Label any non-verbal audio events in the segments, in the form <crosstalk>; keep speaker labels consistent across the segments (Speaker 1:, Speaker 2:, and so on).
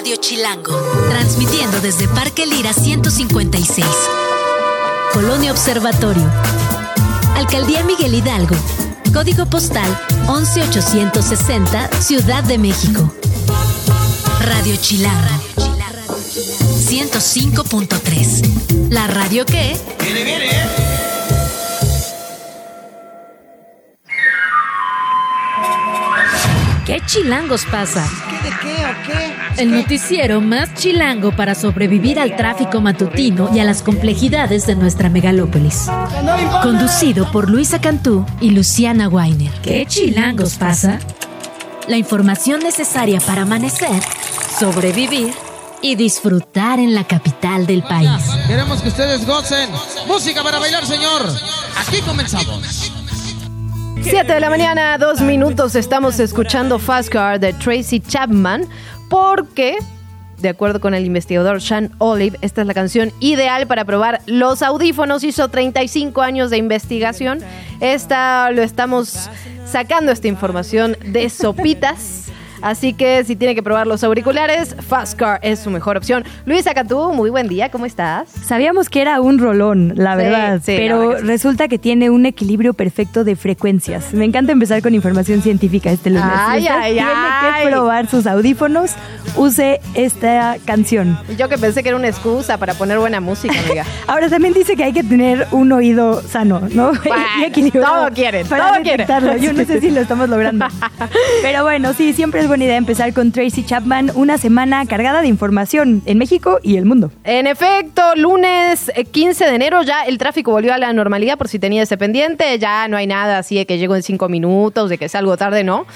Speaker 1: Radio Chilango, transmitiendo desde Parque Lira 156. Colonia Observatorio. Alcaldía Miguel Hidalgo. Código postal 11860, Ciudad de México. Radio Chilango. 105.3. La radio que...
Speaker 2: ¡Viene, viene!
Speaker 3: ¿Qué chilangos pasa?
Speaker 2: ¿Qué de qué o qué?
Speaker 3: El noticiero más chilango para sobrevivir al tráfico matutino y a las complejidades de nuestra megalópolis. Conducido por Luisa Cantú y Luciana Weiner. ¿Qué chilangos pasa? La información necesaria para amanecer, sobrevivir y disfrutar en la capital del país.
Speaker 2: Queremos que ustedes gocen. Música para bailar, señor. Aquí comenzamos.
Speaker 4: 7 de la mañana, dos minutos, estamos escuchando Fast Car de Tracy Chapman porque, de acuerdo con el investigador Sean Olive, esta es la canción ideal para probar los audífonos. Hizo 35 años de investigación. Esta lo estamos sacando esta información de sopitas. Así que si tiene que probar los auriculares, Fast Car es su mejor opción. Luisa Cantú, muy buen día, ¿cómo estás?
Speaker 5: Sabíamos que era un rolón, la verdad,
Speaker 4: sí,
Speaker 5: pero
Speaker 4: verdad que sí.
Speaker 5: resulta que tiene un equilibrio perfecto de frecuencias. Me encanta empezar con información científica este lunes.
Speaker 4: Ay, ay,
Speaker 5: tiene
Speaker 4: ay.
Speaker 5: que probar sus audífonos, use esta canción.
Speaker 4: Yo que pensé que era una excusa para poner buena música, <laughs> amiga.
Speaker 5: Ahora también dice que hay que tener un oído sano, ¿no? <laughs>
Speaker 4: Bueno,
Speaker 5: y equilibrado.
Speaker 4: todo quieren, todo quieren.
Speaker 5: Yo no sé si lo estamos logrando. <laughs> Pero bueno, sí, siempre es buena idea empezar con Tracy Chapman, una semana cargada de información en México y el mundo.
Speaker 4: En efecto, lunes eh, 15 de enero ya el tráfico volvió a la normalidad por si tenía ese pendiente. Ya no hay nada así de que llego en cinco minutos, de que salgo tarde, no.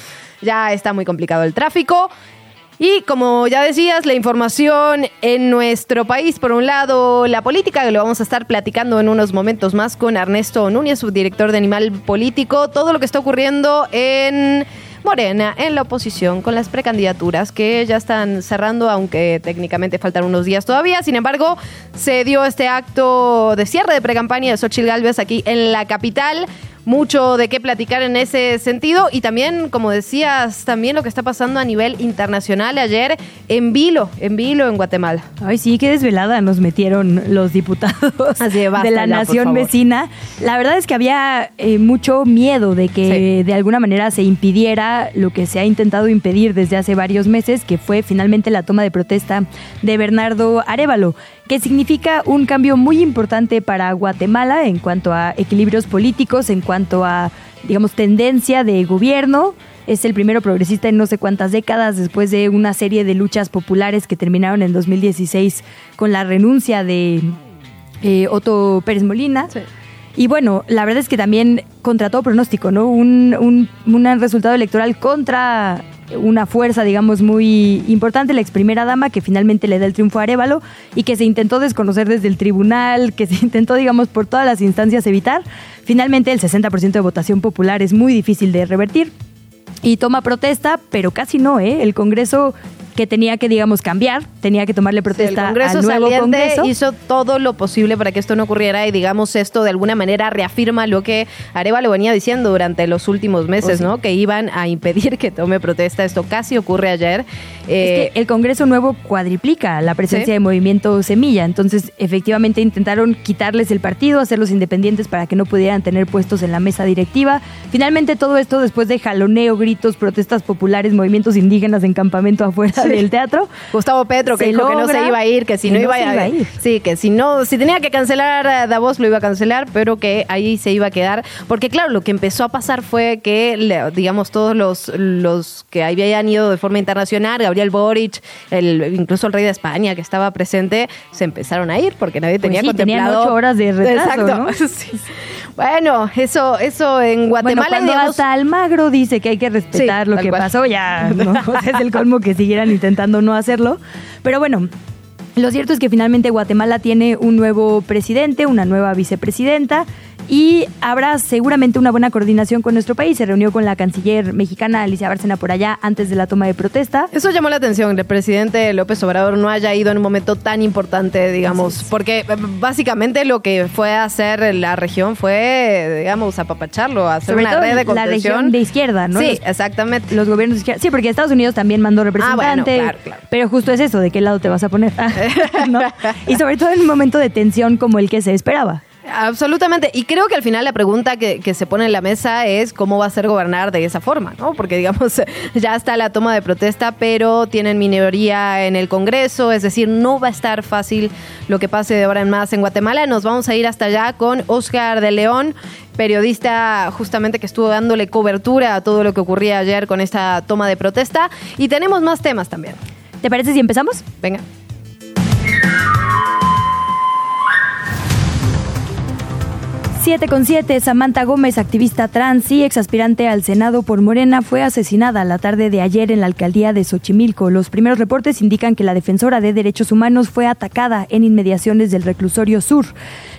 Speaker 4: Ya está muy complicado el tráfico. Y como ya decías, la información en nuestro país, por un lado, la política, que lo vamos a estar platicando en unos momentos más con Ernesto Núñez, subdirector de Animal Político, todo lo que está ocurriendo en Morena, en la oposición, con las precandidaturas que ya están cerrando, aunque técnicamente faltan unos días todavía. Sin embargo, se dio este acto de cierre de precampaña de Xochitl Galvez aquí en la capital mucho de qué platicar en ese sentido y también, como decías, también lo que está pasando a nivel internacional ayer en Vilo, en Vilo, en Guatemala.
Speaker 5: Ay, sí, qué desvelada nos metieron los diputados
Speaker 4: Así de, basta
Speaker 5: de la
Speaker 4: ya,
Speaker 5: nación vecina. La verdad es que había eh, mucho miedo de que de alguna manera se impidiera lo que se ha intentado impedir desde hace varios meses, que fue finalmente la toma de protesta de Bernardo Arevalo, que significa un cambio muy importante para Guatemala en cuanto a equilibrios políticos, en cuanto a, digamos, tendencia de gobierno. Es el primero progresista en no sé cuántas décadas después de una serie de luchas populares que terminaron en 2016 con la renuncia de eh, Otto Pérez Molina. Y bueno, la verdad es que también contra todo pronóstico, ¿no? Un, un, un resultado electoral contra una fuerza, digamos, muy importante, la ex primera dama, que finalmente le da el triunfo a Arevalo y que se intentó desconocer desde el tribunal, que se <laughs> intentó, digamos, por todas las instancias evitar. Finalmente, el 60% de votación popular es muy difícil de revertir y toma protesta, pero casi no, ¿eh? El Congreso que tenía que, digamos, cambiar, tenía que tomarle
Speaker 4: El
Speaker 5: protesta
Speaker 4: Congreso
Speaker 5: al nuevo Congreso.
Speaker 4: hizo todo lo posible para que esto no ocurriera y digamos esto de alguna manera reafirma lo que Arevalo venía diciendo durante los últimos meses,
Speaker 5: Oh, sí.
Speaker 4: ¿no? Que iban a impedir que tome protesta. Esto casi ocurre ayer. Eh,
Speaker 5: Es que el Congreso nuevo cuadriplica la presencia
Speaker 4: Sí.
Speaker 5: de Movimiento Semilla, entonces efectivamente intentaron quitarles el partido, hacerlos independientes para que no pudieran tener puestos en la mesa directiva. Finalmente todo esto después de jaloneo, gritos, protestas populares, movimientos indígenas en campamento afuera del teatro.
Speaker 4: Gustavo Petro que
Speaker 5: se
Speaker 4: dijo que no se iba a ir, que si
Speaker 5: que
Speaker 4: no, iba,
Speaker 5: iba a ir.
Speaker 4: Sí, que si no, si tenía que cancelar a Davos lo iba a cancelar, pero que ahí se iba a quedar. Porque claro, lo que empezó a pasar fue que, digamos, todos los, los que habían ido de forma internacional, Gabriel Boric, el, incluso el rey de España que estaba presente, se empezaron a ir porque nadie tenía
Speaker 5: Pues sí, tenían
Speaker 4: contemplado.
Speaker 5: ocho horas de retraso,
Speaker 4: Exacto.
Speaker 5: ¿no? <laughs>
Speaker 4: Sí. Bueno, eso, eso en Guatemala,
Speaker 5: bueno, cuando
Speaker 4: digamos,
Speaker 5: hasta Almagro dice que hay que respetar
Speaker 4: Sí,
Speaker 5: lo que
Speaker 4: cual.
Speaker 5: pasó, ya ¿no? <laughs> Es el colmo que siguieran intentando no hacerlo. Pero bueno, lo cierto es que finalmente Guatemala tiene un nuevo presidente, una nueva vicepresidenta, y habrá seguramente una buena coordinación con nuestro país. Se reunió con la canciller mexicana Alicia Bárcena por allá antes de la toma de protesta.
Speaker 4: Eso llamó la atención, que el presidente López Obrador no haya ido en un momento tan importante, digamos, porque eh, básicamente lo que fue a hacer la región fue, digamos, apapacharlo, hacer
Speaker 5: Sobre
Speaker 4: una
Speaker 5: todo
Speaker 4: red de
Speaker 5: la
Speaker 4: contención.
Speaker 5: región de izquierda, ¿no?
Speaker 4: Sí,
Speaker 5: Los-
Speaker 4: exactamente.
Speaker 5: los gobiernos de izquierda. Sí, porque Estados Unidos también mandó.
Speaker 4: Ah, claro, claro.
Speaker 5: Pero justo es eso, ¿de qué lado te vas a poner? <laughs> ¿No? Y sobre todo en un momento de tensión como el que se esperaba.
Speaker 4: Absolutamente. Y creo que al final la pregunta que, que se pone en la mesa es cómo va a ser gobernar de esa forma, ¿no? Porque, digamos, <laughs> ya está la toma de protesta, pero tienen minoría en el Congreso, es decir, no va a estar fácil lo que pase de ahora en más en Guatemala. Nos vamos a ir hasta allá con Oscar de León, periodista justamente que estuvo dándole cobertura a todo lo que ocurría ayer con esta toma de protesta. Y tenemos más temas también.
Speaker 5: ¿Te parece si empezamos?
Speaker 4: Venga.
Speaker 5: 7 con 7, Samantha Gómez, activista trans y exaspirante al Senado por Morena, fue asesinada la tarde de ayer en la alcaldía de Xochimilco. Los primeros reportes indican que la defensora de derechos humanos fue atacada en inmediaciones del reclusorio sur.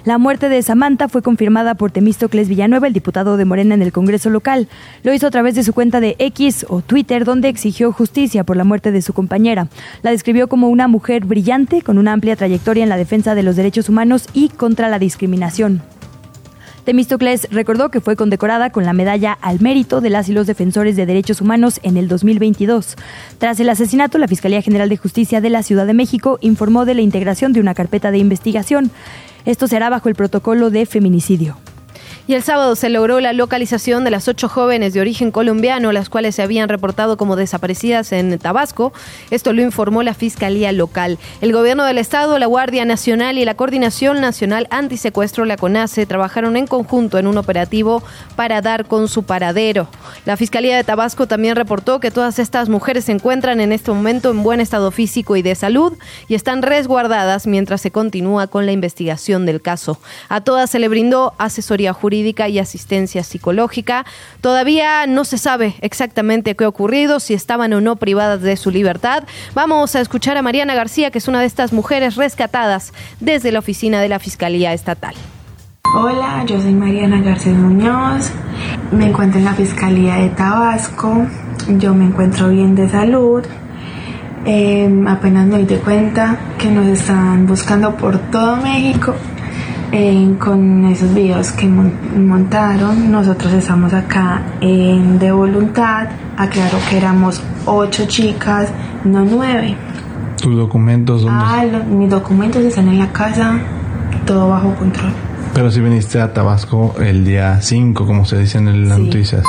Speaker 5: La muerte de Samantha fue confirmada por Temístocles Villanueva, el diputado de Morena en el Congreso local. Lo hizo a través de su cuenta de X o Twitter, donde exigió justicia por la muerte de su compañera. La describió como una mujer brillante con una amplia trayectoria en la defensa de los derechos humanos y contra la discriminación. Temístocles recordó que fue condecorada con la medalla al mérito de las y los defensores de derechos humanos en el 2022. Tras el asesinato, la Fiscalía General de Justicia de la Ciudad de México informó de la integración de una carpeta de investigación. Esto será bajo el protocolo de feminicidio.
Speaker 4: Y el sábado se logró la localización de las ocho jóvenes de origen colombiano, las cuales se habían reportado como desaparecidas en Tabasco. Esto lo informó la Fiscalía Local. El Gobierno del Estado, la Guardia Nacional y la Coordinación Nacional Antisecuestro, la CONACE, trabajaron en conjunto en un operativo para dar con su paradero. La Fiscalía de Tabasco también reportó que todas estas mujeres se encuentran en este momento en buen estado físico y de salud y están resguardadas mientras se continúa con la investigación del caso. A todas se le brindó asesoría jurídica y asistencia psicológica. Todavía no se sabe exactamente qué ha ocurrido, si estaban o no privadas de su libertad. Vamos a escuchar a Mariana García, que es una de estas mujeres rescatadas desde la oficina de la Fiscalía Estatal.
Speaker 6: Hola, yo soy Mariana García Muñoz, me encuentro en la Fiscalía de Tabasco, yo me encuentro bien de salud, Eh, apenas me di cuenta que nos están buscando por todo México eh, con esos videos que mon- montaron. Nosotros estamos acá en de voluntad, aclaro que éramos ocho chicas, no nueve.
Speaker 7: ¿Tus documentos dónde?
Speaker 6: Ah, mis documentos están en la casa, todo bajo control.
Speaker 7: Pero si viniste a Tabasco el día 5, como se dice en las
Speaker 6: Sí.
Speaker 7: noticias.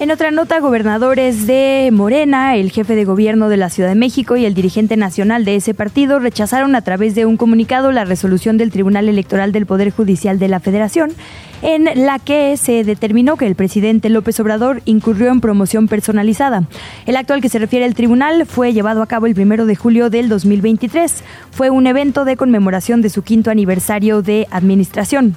Speaker 5: En otra nota, gobernadores de Morena, el jefe de gobierno de la Ciudad de México y el dirigente nacional de ese partido rechazaron a través de un comunicado la resolución del Tribunal Electoral del Poder Judicial de la Federación, en la que se determinó que el presidente López Obrador incurrió en promoción personalizada. El acto al que se refiere el tribunal fue llevado a cabo el primero de julio del 2023. Fue un evento de conmemoración de su quinto aniversario de administración.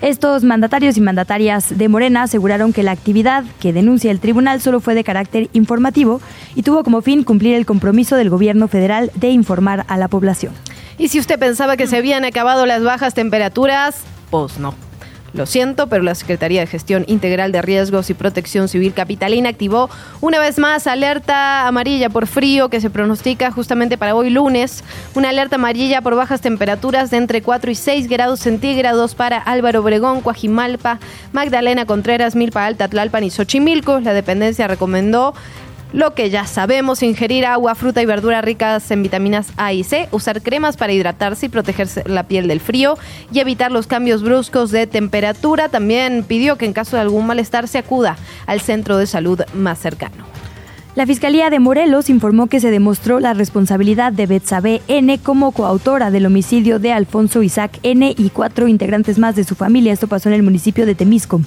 Speaker 5: Estos mandatarios y mandatarias de Morena aseguraron que la actividad que denuncia el tribunal solo fue de carácter informativo y tuvo como fin cumplir el compromiso del gobierno federal de informar a la población.
Speaker 4: Y si usted pensaba que se habían acabado las bajas temperaturas, pues no. Lo siento, pero la Secretaría de Gestión Integral de Riesgos y Protección Civil Capitalina activó una vez más alerta amarilla por frío que se pronostica justamente para hoy lunes. Una alerta amarilla por bajas temperaturas de entre 4 y 6 grados centígrados para Álvaro Obregón, Coajimalpa, Magdalena Contreras, Milpa Alta, Tlalpan y Xochimilco. La dependencia recomendó lo que ya sabemos, ingerir agua, fruta y verdura ricas en vitaminas A y C, usar cremas para hidratarse y protegerse la piel del frío y evitar los cambios bruscos de temperatura. También pidió que en caso de algún malestar se acuda al centro de salud más cercano.
Speaker 5: La Fiscalía de Morelos informó que se demostró la responsabilidad de Betsabe N como coautora del homicidio de Alfonso Isaac N y cuatro integrantes más de su familia. Esto pasó en el municipio de Temisco.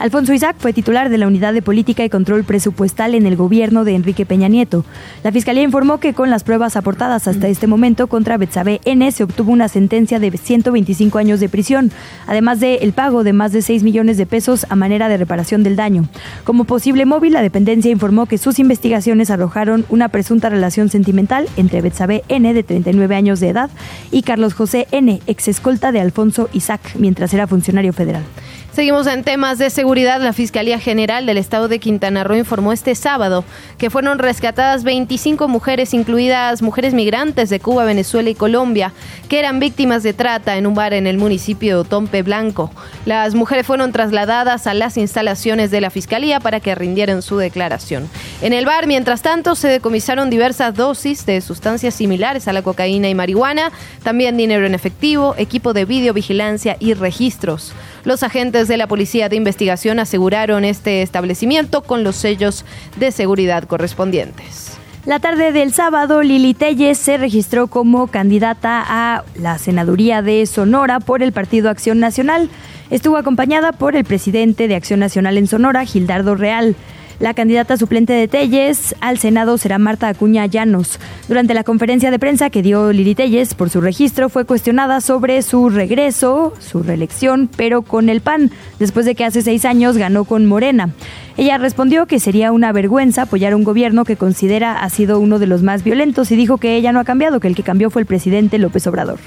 Speaker 5: Alfonso Isaac fue titular de la Unidad de Política y Control Presupuestal en el gobierno de Enrique Peña Nieto. La Fiscalía informó que con las pruebas aportadas hasta este momento contra Betsabe N se obtuvo una sentencia de 125 años de prisión, además de el pago de más de 6 millones de pesos a manera de reparación del daño. Como posible móvil, la dependencia informó que sus investigaciones investigaciones arrojaron una presunta relación sentimental entre Betsabe N, de 39 años de edad, y Carlos José N, ex escolta de Alfonso Isaac, mientras era funcionario federal.
Speaker 4: Seguimos en temas de seguridad. La Fiscalía General del Estado de Quintana Roo informó este sábado que fueron rescatadas 25 mujeres, incluidas mujeres migrantes de Cuba, Venezuela y Colombia, que eran víctimas de trata en un bar en el municipio de Tompe Blanco. Las mujeres fueron trasladadas a las instalaciones de la Fiscalía para que rindieran su declaración. En el bar, mientras tanto, se decomisaron diversas dosis de sustancias similares a la cocaína y marihuana, también dinero en efectivo, equipo de videovigilancia y registros. Los agentes de la Policía de Investigación aseguraron este establecimiento con los sellos de seguridad correspondientes.
Speaker 5: La tarde del sábado, Lili Telles se registró como candidata a la senaduría de Sonora por el Partido Acción Nacional. Estuvo acompañada por el presidente de Acción Nacional en Sonora, Gildardo Real. La candidata suplente de Telles al Senado será Marta Acuña Llanos. Durante la conferencia de prensa que dio Lili Telles por su registro, fue cuestionada sobre su regreso, su reelección, pero con el PAN, después de que hace seis años ganó con Morena. Ella respondió que sería una vergüenza apoyar un gobierno que considera ha sido uno de los más violentos y dijo que ella no ha cambiado, que el que cambió fue el presidente López Obrador.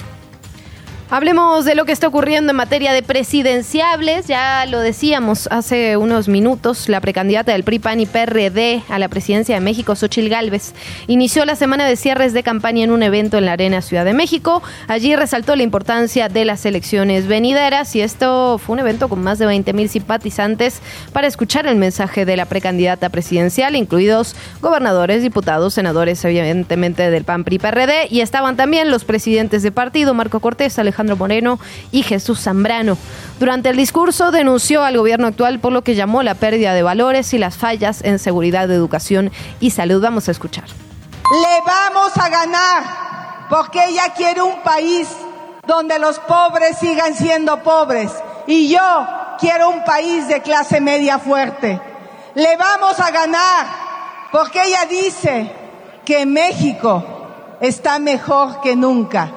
Speaker 4: Hablemos de lo que está ocurriendo en materia de presidenciables. Ya lo decíamos hace unos minutos, la precandidata del PRI, PAN y PRD a la presidencia de México, Xochil Gálvez, inició la semana de cierres de campaña en un evento en la Arena Ciudad de México. Allí resaltó la importancia de las elecciones venideras y esto fue un evento con más de 20 mil simpatizantes para escuchar el mensaje de la precandidata presidencial, incluidos gobernadores, diputados, senadores, evidentemente del PAN, PRI, PRD, y estaban también los presidentes de partido, Marco Cortés, Alejandro Alejandro Moreno y Jesús Zambrano. Durante el discurso denunció al gobierno actual por lo que llamó la pérdida de valores y las fallas en seguridad, educación y salud. Vamos a escuchar.
Speaker 8: Le vamos a ganar porque ella quiere un país donde los pobres sigan siendo pobres y yo quiero un país de clase media fuerte. Le vamos a ganar porque ella dice que México está mejor que nunca.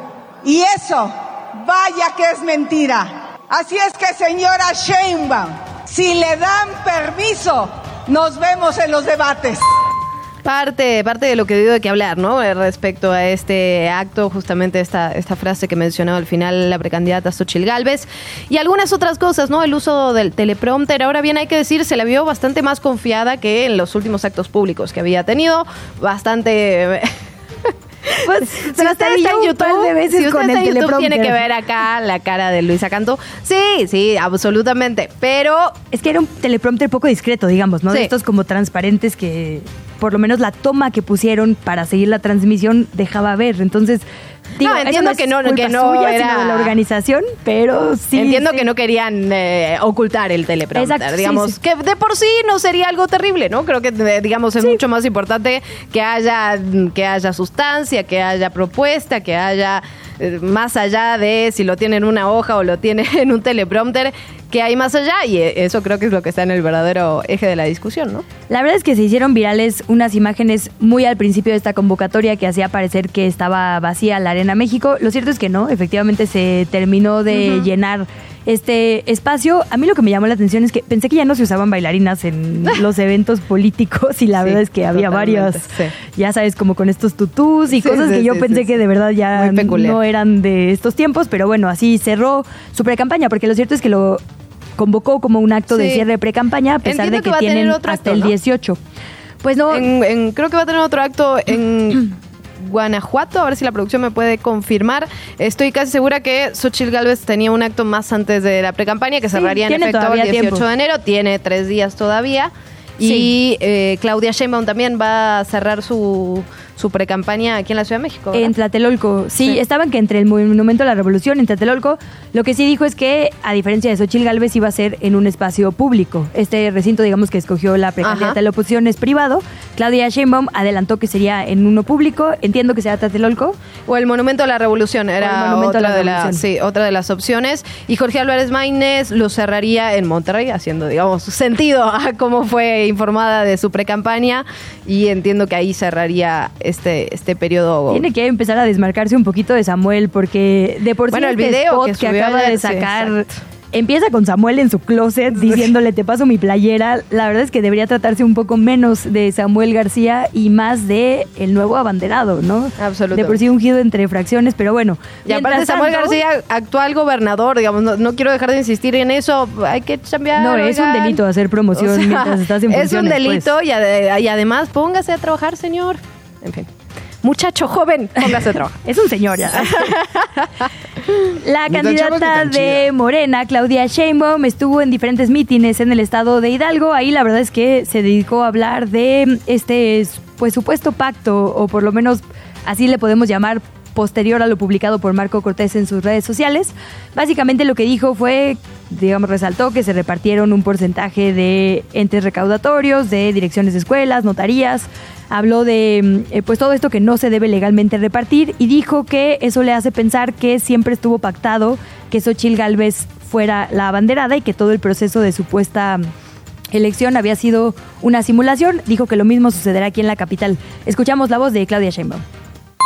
Speaker 8: Y eso Vaya que es mentira. Así es que señora Sheinbaum, si le dan permiso, nos vemos en los debates.
Speaker 4: Parte, parte de lo que dio de que hablar, ¿no? Eh, respecto a este acto, justamente esta, esta frase que mencionó al final la precandidata Xochil Gálvez y algunas otras cosas, ¿no? El uso del teleprompter. Ahora bien, hay que decir, se la vio bastante más confiada que en los últimos actos públicos que había tenido. Bastante. <laughs> Pues si usted está en YouTube, de veces si usted está en YouTube tiene que ver acá la cara de Luisa Cantú. Sí, sí, absolutamente. Pero
Speaker 5: es que era un teleprompter poco discreto, digamos, ¿no? De estos como transparentes que por lo menos la toma que pusieron para seguir la transmisión dejaba ver. Entonces,
Speaker 4: no, entiendo que no, que no era
Speaker 5: de la organización, pero sí.
Speaker 4: Entiendo que no querían eh, ocultar el teleprompter, digamos, que de por sí no sería algo terrible, ¿no? Creo que digamos es mucho más importante que haya que haya sustancia, que haya propuesta, que haya más allá de si lo tiene en una hoja o lo tiene <laughs> en un teleprompter, que hay más allá y eh, eso creo que es lo que está en el verdadero eje de la discusión, ¿no?
Speaker 5: La verdad es que se hicieron virales unas imágenes muy al principio de esta convocatoria que hacía parecer que estaba vacía la Arena México. Lo cierto es que no, efectivamente se terminó de llenar este espacio. A mí lo que me llamó la atención es que pensé que ya no se usaban bailarinas en <laughs> los eventos políticos y la verdad es que había varias, ya sabes, como con estos tutús y cosas que yo pensé que de verdad ya no eran de estos tiempos, pero bueno, así cerró su pre-campaña, porque lo cierto es que lo convocó como un acto de cierre de pre-campaña a pesar de que, tienen hasta el 18.
Speaker 4: Pues no. creo que va a tener otro acto en <clears throat> Guanajuato, a ver si la producción me puede confirmar. Estoy casi segura que Xochitl Galvez tenía un acto más antes de la precampaña que cerraría en efecto el 18 de enero. Tiene tres días todavía. Y eh, Claudia Sheinbaum también va a cerrar su su precampaña aquí en la Ciudad de México.
Speaker 5: En Tlatelolco, sí, estaban que entre el Monumento a la Revolución, en Tlatelolco, lo que sí dijo es que, a diferencia de Xochil Gálvez, iba a ser en un espacio público. Este recinto, digamos, que escogió la precandidata de la oposición es privado. Claudia Sheinbaum adelantó que sería en uno público. Entiendo que sea Tlatelolco.
Speaker 4: O el Monumento a la Revolución, era otra, de las, sí, otra de las opciones. Y Jorge Álvarez Maínez lo cerraría en Monterrey, haciendo, digamos, sentido a cómo fue informada de su precampaña. Y entiendo que ahí cerraría este, este periodo.
Speaker 5: Tiene que empezar a desmarcarse un poquito de Samuel porque de por sí
Speaker 4: bueno, el este video
Speaker 5: que, acaba de sacar empieza con Samuel en su closet <laughs> diciéndole te paso mi playera. La verdad es que debería tratarse un poco menos de Samuel García y más de el nuevo abanderado, ¿no?
Speaker 4: Absolutamente.
Speaker 5: De por sí ungido entre fracciones, pero bueno.
Speaker 4: Y aparte
Speaker 5: mientras
Speaker 4: Samuel
Speaker 5: tanto-
Speaker 4: García, actual gobernador, digamos, no, no quiero dejar de insistir en eso, hay que cambiar.
Speaker 5: No, es un delito hacer promoción mientras estás en <laughs>
Speaker 4: Es un
Speaker 5: funciones, pues.
Speaker 4: delito y además póngase a trabajar, señor. En fin. Muchacho joven, póngase a trabajar. <laughs>
Speaker 5: Es un señor ya. La candidata de. Morena, Claudia Sheinbaum, estuvo en diferentes mítines en el estado de Hidalgo. Ahí la verdad es que se dedicó a hablar de este pues supuesto pacto, o por lo menos así le podemos llamar posterior a lo publicado por Marco Cortés en sus redes sociales. Básicamente lo que dijo fue, digamos, resaltó que se repartieron un porcentaje de entes recaudatorios, de direcciones de escuelas, notarías, habló de mm, eh, pues todo esto que no se debe legalmente repartir y dijo que eso le hace pensar que siempre estuvo pactado que Xochil Gálvez fuera la abanderada y que todo el proceso de supuesta mm, elección había sido una simulación. Dijo que lo mismo sucederá aquí en la capital. Escuchamos la voz de Claudia Sheinbaum.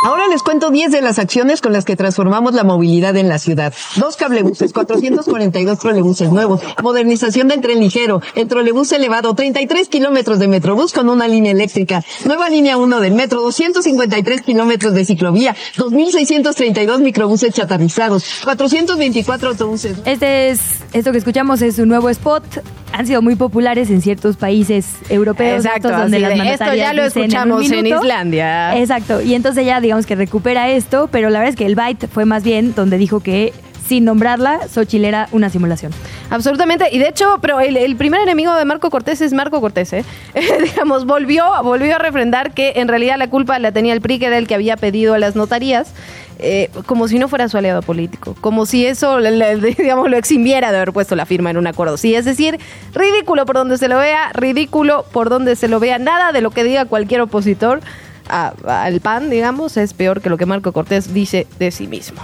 Speaker 9: Ahora les cuento 10 de las acciones con las que transformamos la movilidad en la ciudad. Dos cablebuses, 442 trolebuses nuevos, modernización del tren ligero, el trolebús elevado, 33 kilómetros de metrobús con una línea eléctrica, nueva línea 1 del metro, 253 kilómetros de ciclovía, 2.632 microbuses chatarrizados, 424 autobuses.
Speaker 5: Este es, esto que escuchamos es un nuevo spot. Han sido muy populares en ciertos países europeos.
Speaker 4: Exacto,
Speaker 5: donde las
Speaker 4: esto ya lo escuchamos en. Islandia.
Speaker 5: Exacto, y entonces ya digamos que recupera esto, pero la verdad es que el byte fue más bien donde dijo que sin nombrarla, Xochitl era una simulación.
Speaker 4: Absolutamente, y de hecho, pero el, primer enemigo de Marco Cortés es Marco Cortés, ¿eh? <laughs> digamos, volvió, volvió a refrendar que en realidad la culpa la tenía el PRI, que era el que había pedido a las notarías, eh, como si no fuera su aliado político, como si eso, le- <laughs> digamos, lo eximiera de haber puesto la firma en un acuerdo. Sí, es decir, ridículo por donde se lo vea, ridículo por donde se lo vea, nada de lo que diga cualquier opositor al PAN, digamos, es peor que lo que Marco Cortés dice de sí mismo.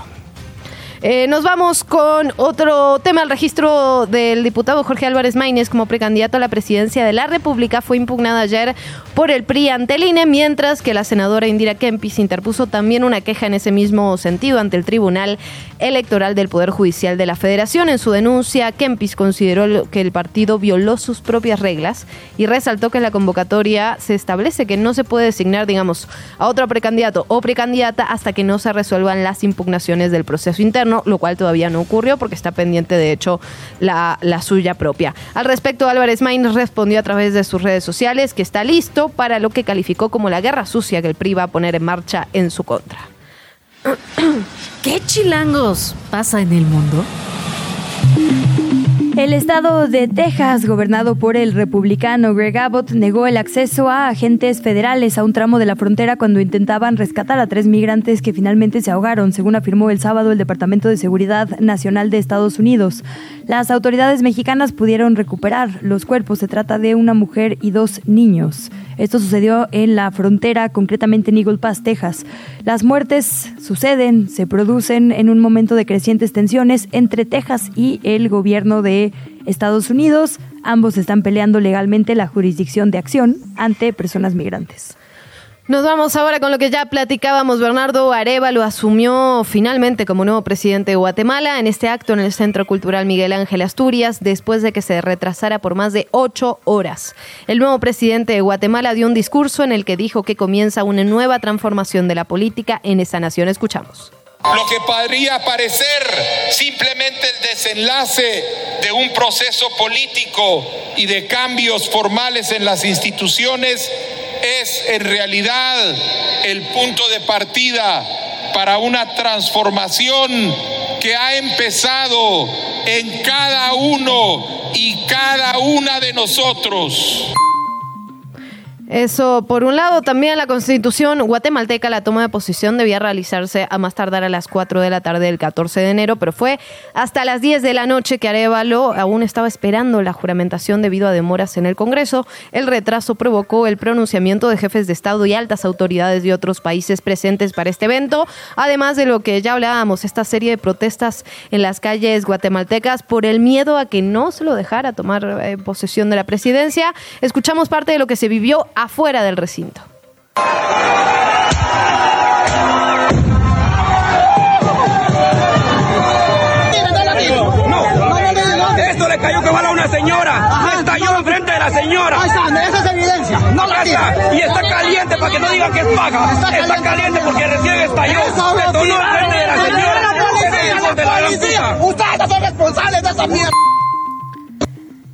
Speaker 4: Eh, nos vamos con otro tema. El registro del diputado Jorge Álvarez Maínez como precandidato a la presidencia de la República fue impugnada ayer por el PRI ante el INE, mientras que la senadora Indira Kempis interpuso también una queja en ese mismo sentido ante el Tribunal Electoral del Poder Judicial de la Federación. En su denuncia, Kempis consideró que el partido violó sus propias reglas y resaltó que en la convocatoria se establece que no se puede designar, digamos, a otro precandidato o precandidata hasta que no se resuelvan las impugnaciones del proceso interno, lo cual todavía no ocurrió porque está pendiente, de hecho, la, la suya propia. Al respecto, Álvarez Maínez respondió a través de sus redes sociales que está listo para lo que calificó como la guerra sucia que el PRI va a poner en marcha en su contra. <coughs>
Speaker 1: ¿Qué chilangos pasa en el mundo?
Speaker 5: El estado de Texas, gobernado por el republicano Greg Abbott, negó el acceso a agentes federales a un tramo de la frontera cuando intentaban rescatar a tres migrantes que finalmente se ahogaron, según afirmó el sábado el Departamento de Seguridad Nacional de Estados Unidos. Las autoridades mexicanas pudieron recuperar los cuerpos. Se trata de una mujer y dos niños. Esto sucedió en la frontera, concretamente en Eagle Pass, Texas. Las muertes suceden, se producen en un momento de crecientes tensiones entre Texas y el gobierno de Estados Unidos. Ambos están peleando legalmente la jurisdicción de acción ante personas migrantes.
Speaker 4: Nos vamos ahora con lo que ya platicábamos. Bernardo Arevalo asumió finalmente como nuevo presidente de Guatemala en este acto en el Centro Cultural Miguel Ángel Asturias, después de que se retrasara por más de ocho horas. El nuevo presidente de Guatemala dio un discurso en el que dijo que comienza una nueva transformación de la política en esa nación. Escuchamos.
Speaker 10: Lo que podría parecer simplemente el desenlace de un proceso político y de cambios formales en las instituciones es en realidad el punto de partida para una transformación que ha empezado en cada uno y cada una de nosotros.
Speaker 4: Eso, por un lado, también la constitución guatemalteca, la toma de posición debía realizarse a más tardar a las 4 de la tarde del 14 de enero, pero fue hasta las 10 de la noche que Arevalo aún estaba esperando la juramentación debido a demoras en el Congreso. El retraso provocó el pronunciamiento de jefes de Estado y altas autoridades de otros países presentes para este evento, además de lo que ya hablábamos, esta serie de protestas en las calles guatemaltecas por el miedo a que no se lo dejara tomar eh, posesión de la presidencia. Escuchamos parte de lo que se vivió afuera del recinto.
Speaker 11: señora. Estalló enfrente de la señora.
Speaker 12: Ahí está, esa es evidencia. No
Speaker 11: la Y está caliente para que no digan que es paja. Está caliente porque recién estalló. Detonó enfrente de la señora.
Speaker 12: Ustedes son responsables de esa mierda.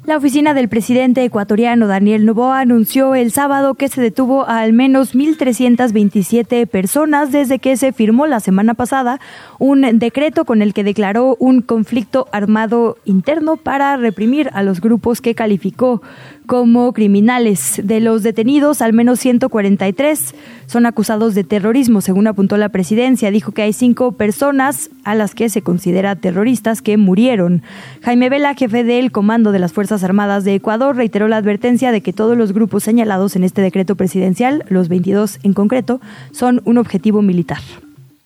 Speaker 5: La oficina del presidente ecuatoriano Daniel Noboa anunció el sábado que se detuvo a al menos 1.327 personas desde que se firmó la semana pasada un decreto con el que declaró un conflicto armado interno para reprimir a los grupos que calificó como criminales. De los detenidos, al menos 143 son acusados de terrorismo, según apuntó la presidencia. Dijo que hay cinco personas a las que se considera terroristas que murieron. Jaime Vela, jefe del Comando de las Fuerzas Armadas de Ecuador, reiteró la advertencia de que todos los grupos señalados en este decreto presidencial, los 22 en concreto, son un objetivo militar.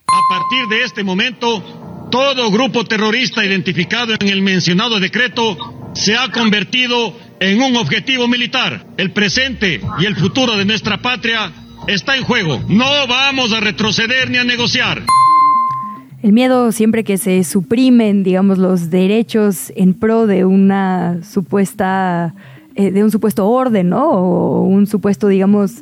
Speaker 13: A partir de este momento, todo grupo terrorista identificado en el mencionado decreto se ha convertido en un objetivo militar. El presente y el futuro de nuestra patria está en juego. No vamos a retroceder ni a negociar.
Speaker 5: El miedo siempre que se suprimen, digamos, los derechos en pro de una supuesta, eh, de un supuesto orden, ¿no? O un supuesto, digamos,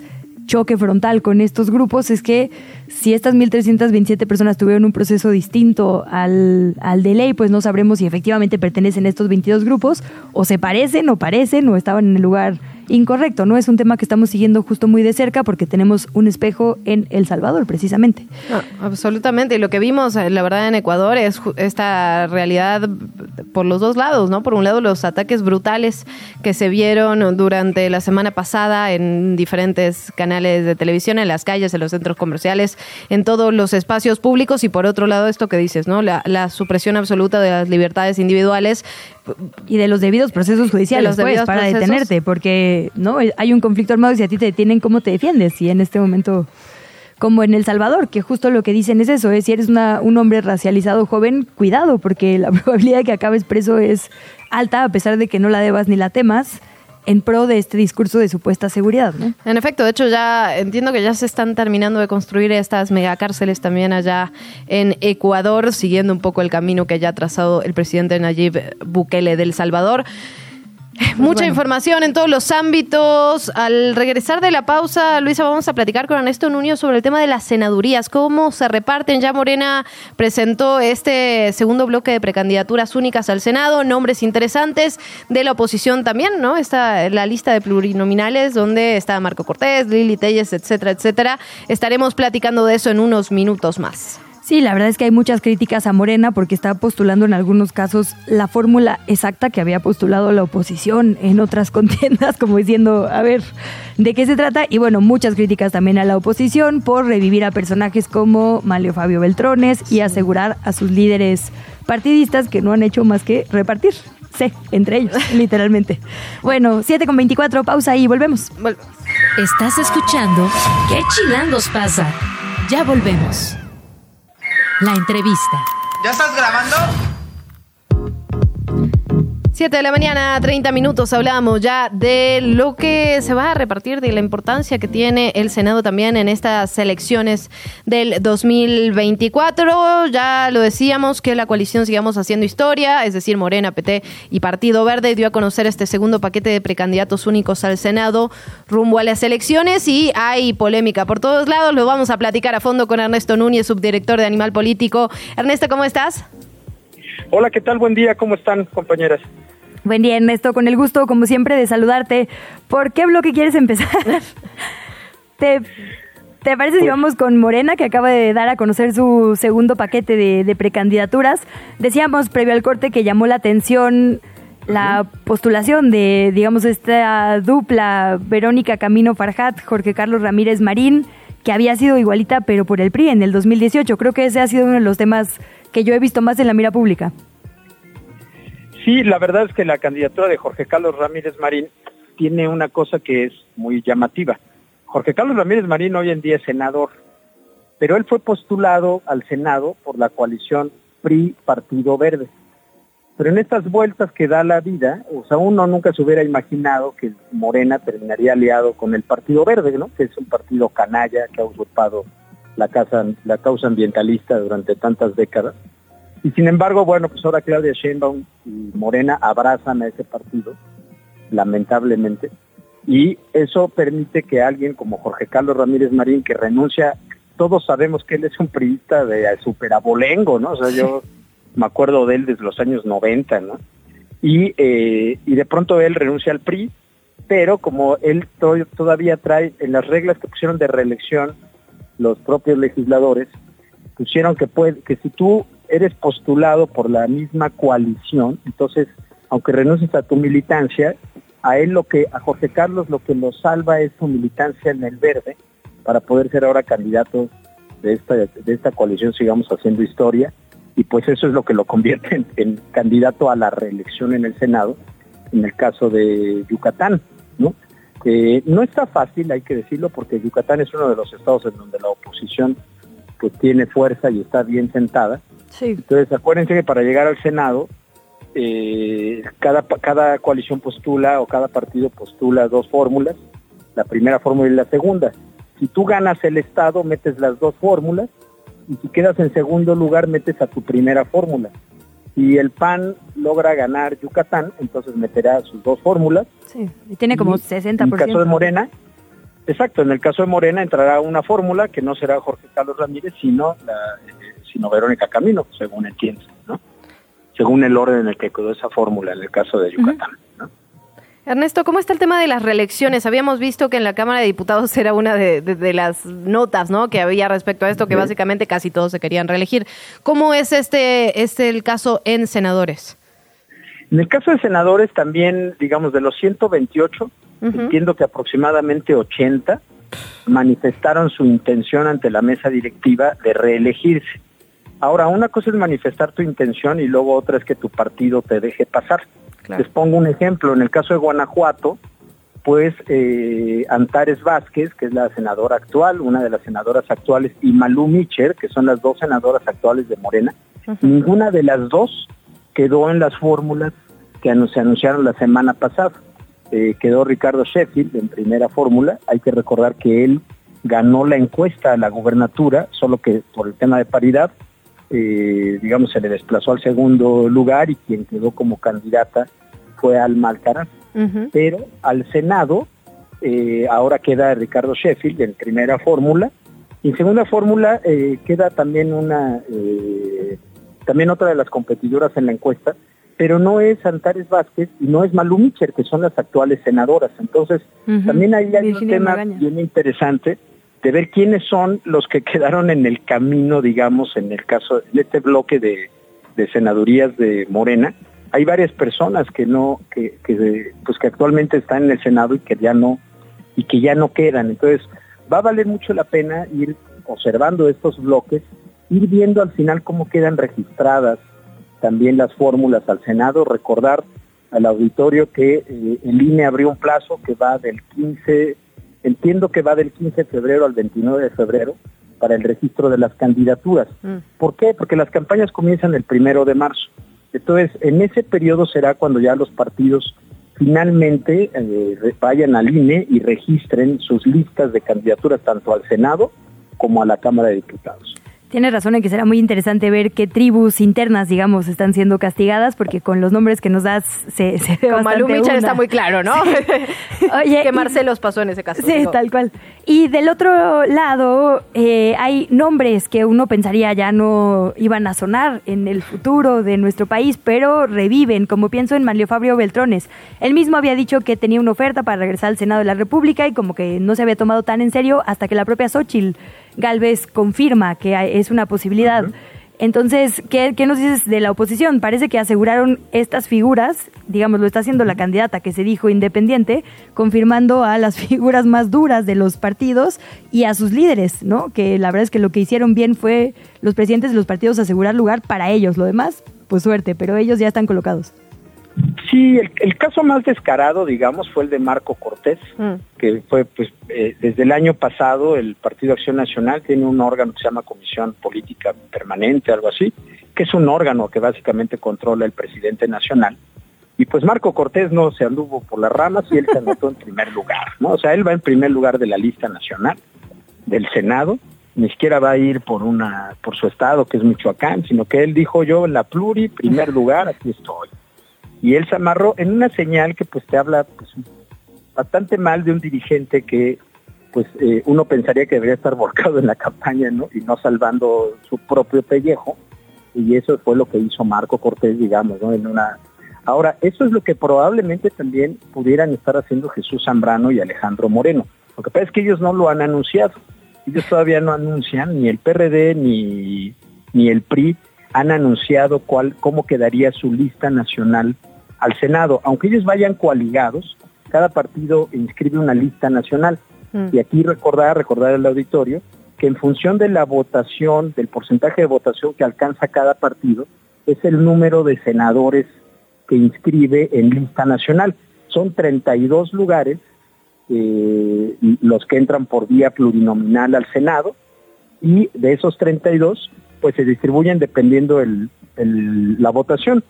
Speaker 5: choque frontal con estos grupos es que si estas 1.327 personas tuvieron un proceso distinto al, al de ley, pues no sabremos si efectivamente pertenecen a estos 22 grupos o se parecen o parecen o estaban en el lugar incorrecto. No es un tema que estamos siguiendo justo muy de cerca porque tenemos un espejo en El Salvador, precisamente.
Speaker 4: absolutamente. Y lo que vimos, eh, la verdad, en Ecuador es esta realidad por los dos lados, ¿no? Por un lado, los ataques brutales que se vieron durante la semana pasada en diferentes canales de televisión, en las calles, en los centros comerciales, en todos los espacios públicos. Y por otro lado, esto que dices, ¿no? La, la supresión absoluta de las libertades individuales
Speaker 5: y de los debidos procesos judiciales pues, para detenerte, porque no hay un conflicto armado y si a ti te detienen, ¿cómo te defiendes? Y en este momento, como en El Salvador, que justo lo que dicen es eso, es si eres una, un hombre racializado joven, cuidado, porque la <laughs> probabilidad de que acabes preso es alta, a pesar de que no la debas ni la temas en pro de este discurso de supuesta seguridad. ¿no?
Speaker 4: En efecto, de hecho ya entiendo que ya se están terminando de construir estas megacárceles también allá en Ecuador, siguiendo un poco el camino que ya ha trazado el presidente Nayib Bukele del Salvador. Pues Mucha información en todos los ámbitos. Al regresar de la pausa, Luisa, vamos a platicar con Ernesto Nuño sobre el tema de las senadurías, cómo se reparten. Ya Morena presentó este segundo bloque de precandidaturas únicas al Senado, nombres interesantes de la oposición también, ¿no? Está la lista de plurinominales donde está Marco Cortés, Lili Telles, etcétera, etcétera. Estaremos platicando de eso en unos minutos más.
Speaker 5: Sí, la verdad es que hay muchas críticas a Morena porque está postulando en algunos casos la fórmula exacta que había postulado la oposición en otras <laughs> contiendas, como diciendo, a ver, ¿de qué se trata? Y bueno, muchas críticas también a la oposición por revivir a personajes como Malio Fabio Beltrones y asegurar a sus líderes partidistas que no han hecho más que repartir. Sí, entre ellos, <laughs> literalmente. Bueno, 7 con 24, pausa y volvemos.
Speaker 3: Estás escuchando ¿Qué chilangos pasa? Ya volvemos. La entrevista.
Speaker 2: ¿Ya estás grabando?
Speaker 4: 7 de la mañana, 30 minutos, hablamos ya de lo que se va a repartir, de la importancia que tiene el Senado también en estas elecciones del 2024. Ya lo decíamos que la coalición Sigamos Haciendo Historia, es decir, Morena, PT y Partido Verde, dio a conocer este segundo paquete de precandidatos únicos al Senado rumbo a las elecciones y hay polémica por todos lados. Lo vamos a platicar a fondo con Ernesto Núñez, subdirector de Animal Político. Ernesto, ¿cómo estás?
Speaker 14: Hola, ¿qué tal? Buen día, ¿cómo están, compañeras?
Speaker 5: Buen día, Ernesto, con el gusto, como siempre, de saludarte. ¿Por qué bloque quieres empezar? <laughs> ¿Te, parece si vamos con Morena, que acaba de dar a conocer su segundo paquete de, precandidaturas? Decíamos previo al corte que llamó la atención la postulación de, digamos, esta dupla Verónica Camino Farjat, Jorge Carlos Ramírez Marín, que había sido igualita, pero por el PRI en el 2018. Creo que ese ha sido uno de los temas que yo he visto más en la mira pública.
Speaker 14: Sí, la verdad es que la candidatura de Jorge Carlos Ramírez Marín tiene una cosa que es muy llamativa. Jorge Carlos Ramírez Marín hoy en día es senador, pero él fue postulado al Senado por la coalición PRI Partido Verde. Pero en estas vueltas que da la vida, o sea, uno nunca se hubiera imaginado que Morena terminaría aliado con el Partido Verde, ¿no? Que es un partido canalla que ha usurpado la, la causa ambientalista durante tantas décadas. Y sin embargo, bueno, pues ahora Claudia Sheinbaum y Morena abrazan a ese partido, lamentablemente, y eso permite que alguien como Jorge Carlos Ramírez Marín, que renuncia, todos sabemos que él es un priista de superabolengo, ¿no? O sea, yo me acuerdo de él desde los años 90, ¿no? Y, eh, y de pronto él renuncia al PRI, pero como él to- todavía trae en las reglas que pusieron de reelección los propios legisladores, pusieron que puede, que si tú eres postulado por la misma coalición, entonces, aunque renuncies a tu militancia, a él lo que, a Jorge Carlos lo que lo salva es su militancia en el verde para poder ser ahora candidato de esta, de esta coalición, sigamos haciendo historia, y pues eso es lo que lo convierte en, en candidato a la reelección en el Senado, en el caso de Yucatán, ¿no? Eh, no está fácil, hay que decirlo, porque Yucatán es uno de los estados en donde la oposición pues tiene fuerza y está bien sentada. Entonces acuérdense que para llegar al Senado, eh, cada, cada coalición postula o cada partido postula dos fórmulas, la primera fórmula y la segunda. Si tú ganas el estado, metes las dos fórmulas y si quedas en segundo lugar, metes a tu primera fórmula. Si el PAN logra ganar Yucatán, entonces meterá sus dos fórmulas
Speaker 5: Sí, y tiene como
Speaker 14: y
Speaker 5: 60%.
Speaker 14: En el caso de Morena, exacto, en el caso de Morena entrará una fórmula que no será Jorge Carlos Ramírez, sino, la, eh, sino Verónica Camino, según entiendo, ¿no? Según el orden en el que quedó esa fórmula en el caso de Yucatán.
Speaker 4: Ernesto, ¿cómo está el tema de las reelecciones? Habíamos visto que en la Cámara de Diputados era una de, de- de las notas ¿no? que había respecto a esto, que
Speaker 14: Sí.
Speaker 4: básicamente casi todos se querían reelegir. ¿Cómo es este, este el caso en senadores?
Speaker 14: En el caso de senadores también, digamos, de los 128, entiendo que aproximadamente 80 manifestaron su intención ante la mesa directiva de reelegirse. Ahora, una cosa es manifestar tu intención y luego otra es que tu partido te deje pasar. Les pongo un ejemplo. En el caso de Guanajuato, pues eh, Antares Vázquez, que es la senadora actual, una de las senadoras actuales, y Malú Micher, que son las dos senadoras actuales de Morena, ninguna de las dos quedó en las fórmulas que se anunciaron la semana pasada. Eh, quedó Ricardo Sheffield en primera fórmula. Hay que recordar que él ganó la encuesta a la gubernatura, solo que por el tema de paridad, eh, digamos, se le desplazó al segundo lugar y quien quedó como candidata fue Alma Alcaraz. Pero al Senado eh, ahora queda Ricardo Sheffield en primera fórmula y en segunda fórmula queda también una también otra de las competidoras en la encuesta, pero no es Antares Vázquez y no es Malú Micher, que son las actuales senadoras. Entonces, también ahí hay un tema
Speaker 5: Magaña.
Speaker 14: bien interesante de ver quiénes son los que <laughs> quedaron en el camino, digamos, en el caso de este bloque de, de senadurías de Morena. Hay varias personas que no, que, que, pues que actualmente están en el Senado y que ya no, y que ya no quedan. Entonces, va a valer mucho la pena ir observando estos bloques, ir viendo al final cómo quedan registradas también las fórmulas al Senado, recordar al auditorio que eh, el INE abrió un plazo que va del 15, entiendo que va del 15 de febrero al 29 de febrero para el registro de las candidaturas. ¿Por qué? Porque las campañas comienzan el primero de marzo. Entonces, en ese periodo será cuando ya los partidos finalmente eh, vayan al INE y registren sus listas de candidaturas tanto al Senado como a la Cámara de Diputados.
Speaker 5: Tienes razón en que será muy interesante ver qué tribus internas, digamos, están siendo castigadas, porque con los nombres que nos das se, se ve
Speaker 4: Con Malú
Speaker 5: una.
Speaker 4: está muy claro, ¿no? <laughs>
Speaker 5: Oye,
Speaker 4: que Marcelos pasó en ese caso.
Speaker 5: Sí,
Speaker 4: digo.
Speaker 5: tal cual. Y del otro lado, eh, hay nombres que uno pensaría ya no iban a sonar en el futuro de nuestro país, pero reviven, como pienso en Manlio Fabio Beltrones. Él mismo había dicho que tenía una oferta para regresar al Senado de la República y como que no se había tomado tan en serio hasta que la propia Xochitl Galvez confirma que es una posibilidad. Entonces, ¿qué, ¿qué nos dices de la oposición? Parece que aseguraron estas figuras, digamos, lo está haciendo la candidata que se dijo independiente, confirmando a las <laughs> figuras más duras de los partidos y a sus líderes, ¿no? Que la verdad es que lo que hicieron bien fue los presidentes de los partidos asegurar lugar para ellos. Lo demás, pues suerte, pero ellos ya están colocados.
Speaker 14: Sí, el, el caso más descarado, digamos, fue el de Marco Cortés, que fue, pues, eh, desde el año pasado el Partido Acción Nacional tiene un órgano que se llama Comisión Política Permanente, algo así, que es un órgano que básicamente controla el presidente nacional. Y pues Marco Cortés no se anduvo por las ramas y él se anotó en primer lugar, ¿no? O sea, él va en primer lugar de la lista nacional del Senado ni siquiera va a ir por una por su estado que es Michoacán, sino que él dijo yo en la pluri, primer lugar, aquí estoy. Y él se amarró en una señal que pues te habla pues, bastante mal de un dirigente que pues eh, uno pensaría que debería estar volcado en la campaña ¿no? y no salvando su propio pellejo y eso fue lo que hizo Marco Cortés digamos ¿no? en una ahora eso es lo que probablemente también pudieran estar haciendo Jesús Zambrano y Alejandro Moreno lo que pasa es que ellos no lo han anunciado ellos todavía no anuncian ni el PRD ni ni el PRI han anunciado cuál cómo quedaría su lista nacional al Senado aunque ellos vayan coaligados cada partido inscribe una lista nacional y aquí recordar, recordar al auditorio, que en función de la votación, del porcentaje de votación que alcanza cada partido, es el número de senadores que inscribe en lista nacional. Son 32 lugares eh, los que entran por vía plurinominal al Senado y de esos 32 pues se distribuyen dependiendo el, la votación.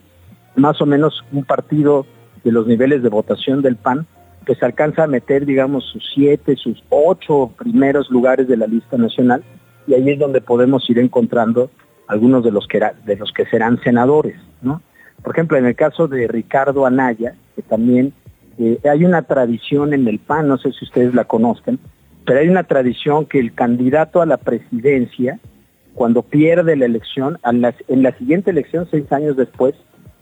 Speaker 14: Más o menos un partido de los niveles de votación del PAN que se alcanza a meter, digamos, sus siete, sus ocho primeros lugares de la lista nacional, y ahí es donde podemos ir encontrando algunos de los que, de los que serán senadores, ¿no? Por ejemplo, en el caso de Ricardo Anaya, que también eh, hay una tradición en el PAN, no sé si ustedes la conozcan, pero hay una tradición que el candidato a la presidencia, cuando pierde la elección, en la siguiente elección, seis años después,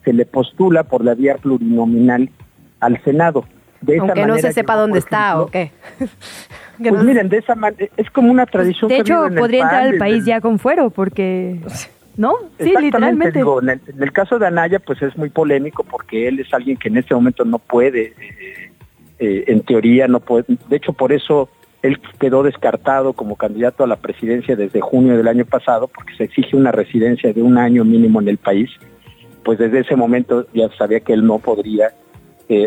Speaker 14: se le postula por la vía plurinominal al Senado.
Speaker 4: Aunque no se sepa dónde está o qué. <laughs>
Speaker 14: pues miren, de esa manera, es como una tradición.
Speaker 5: De hecho, podría entrar al país ya con fuero, porque... ¿No? Sí, literalmente.
Speaker 14: en, el, caso de Anaya, pues es muy polémico porque él es alguien que en este momento no puede, eh, eh, en teoría no puede. De hecho, por eso él quedó descartado como candidato a la presidencia desde junio del año pasado, porque se exige una residencia de un año mínimo en el país. Pues desde ese momento ya sabía que él no podría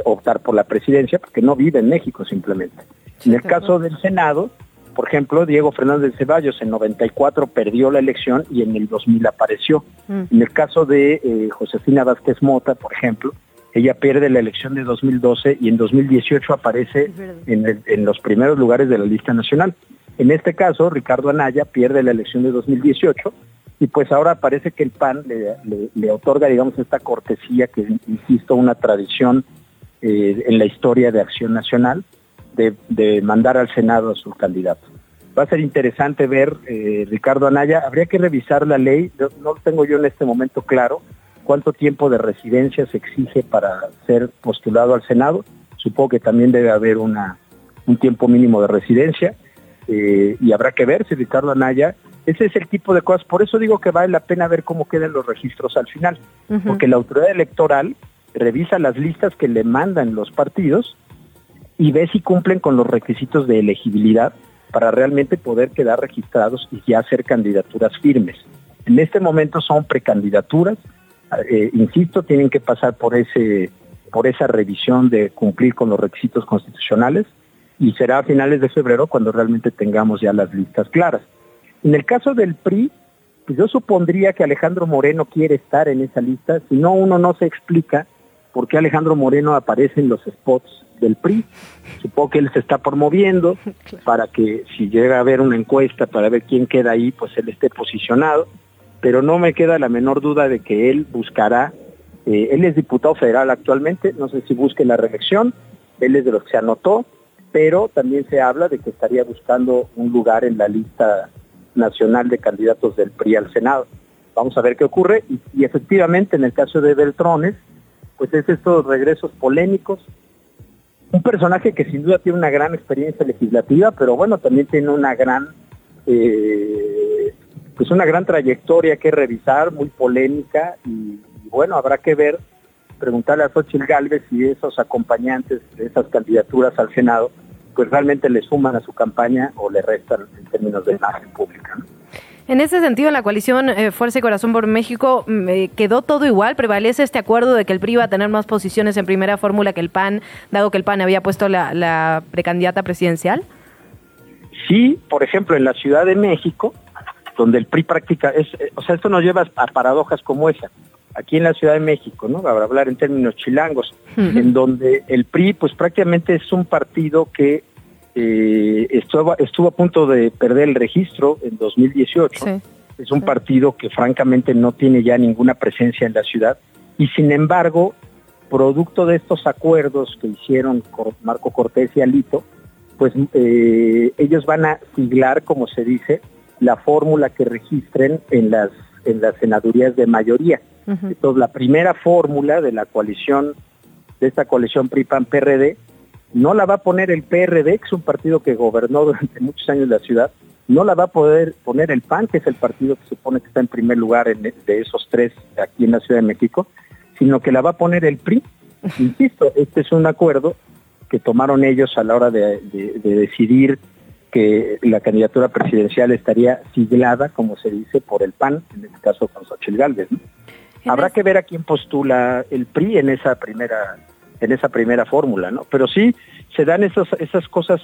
Speaker 14: optar por la presidencia porque no vive en México simplemente. En el caso del Senado, por ejemplo, Diego Fernández Ceballos en 94 perdió la elección y en el 2000 apareció. Mm. En el caso de eh, Josefina Vázquez Mota, por ejemplo, ella pierde la elección de 2012 y en 2018 aparece en, los primeros lugares de la lista nacional. En este caso, Ricardo Anaya pierde la elección de 2018 y pues ahora parece que el PAN le, otorga, digamos, esta cortesía que, insisto, una tradición eh, en la historia de Acción Nacional de, mandar al Senado a su candidato. Va a ser interesante ver, eh, Ricardo Anaya, habría que revisar la ley, no, lo tengo yo en este momento claro, cuánto tiempo de residencia se exige para ser postulado al Senado. Supongo que también debe haber una, un tiempo mínimo de residencia eh, y habrá que ver si Ricardo Anaya, ese es el tipo de cosas, por eso digo que vale la pena ver cómo quedan los registros al final, porque la autoridad electoral revisa las listas que le mandan los partidos y ve si cumplen con los requisitos de elegibilidad para realmente poder quedar registrados y ya hacer candidaturas firmes. En este momento son precandidaturas, eh, insisto, tienen que pasar por ese por esa revisión de cumplir con los requisitos constitucionales y será a finales de febrero cuando realmente tengamos ya las listas claras. En el caso del PRI, pues yo supondría que Alejandro Moreno quiere estar en esa lista, si no uno no se explica por qué Alejandro Moreno aparece en los spots del PRI. Supongo que él se está promoviendo <laughs> para que si llega a haber una encuesta para ver quién queda ahí, pues él esté posicionado. Pero no me queda la menor duda de que él buscará, eh, él es diputado federal actualmente, no sé si busque la reelección, él es de los que se anotó, pero también se habla de que estaría buscando un lugar en la lista nacional de candidatos del PRI al Senado. Vamos a ver qué ocurre y, y efectivamente en el caso de Beltrones, pues es estos regresos polémicos. Un personaje que sin duda tiene una gran experiencia legislativa, pero bueno, también tiene una gran, eh, pues una gran trayectoria que revisar, muy polémica, y, bueno, habrá que ver, preguntarle a Xochitl Galvez si esos acompañantes de esas candidaturas al Senado, pues realmente le suman a su campaña o le restan en términos de imagen pública.
Speaker 4: En ese sentido, en la coalición eh, Fuerza y Corazón por México mm, eh, quedó todo igual. ¿Prevalece este acuerdo de que el PRI va a tener más posiciones en primera fórmula que el PAN, dado que el PAN había puesto la, precandidata presidencial?
Speaker 14: Sí, por ejemplo, en la Ciudad de México, donde el PRI práctica, es, eh, o sea, esto nos lleva a paradojas como esa. Aquí en la Ciudad de México, ¿no? Para hablar en términos chilangos, en donde el PRI, pues prácticamente es un partido que eh, estuvo, estuvo a punto de perder el registro en 2018. Es un partido que francamente no tiene ya ninguna presencia en la ciudad y sin embargo, producto de estos acuerdos que hicieron Marco Cortés y Alito, pues eh, ellos van a siglar, como se dice, la fórmula que registren en las en las senadurías de mayoría. Entonces, la primera fórmula de la coalición, de esta coalición PRI-PAN-PRD, no la va a poner el PRD, que es un partido que gobernó durante muchos años la ciudad, no la va a poder poner el PAN, que es el partido que se supone que está en primer lugar en, de esos tres aquí en la Ciudad de México, sino que la va a poner el PRI. <laughs> Insisto, este es un acuerdo que tomaron ellos a la hora de, decidir que la candidatura presidencial estaría siglada, como se dice, por el PAN, en este caso con Xochitl Gálvez. Habrá que ver a quién postula el PRI en esa primera en esa primera fórmula, ¿no? Pero sí se dan esas esas cosas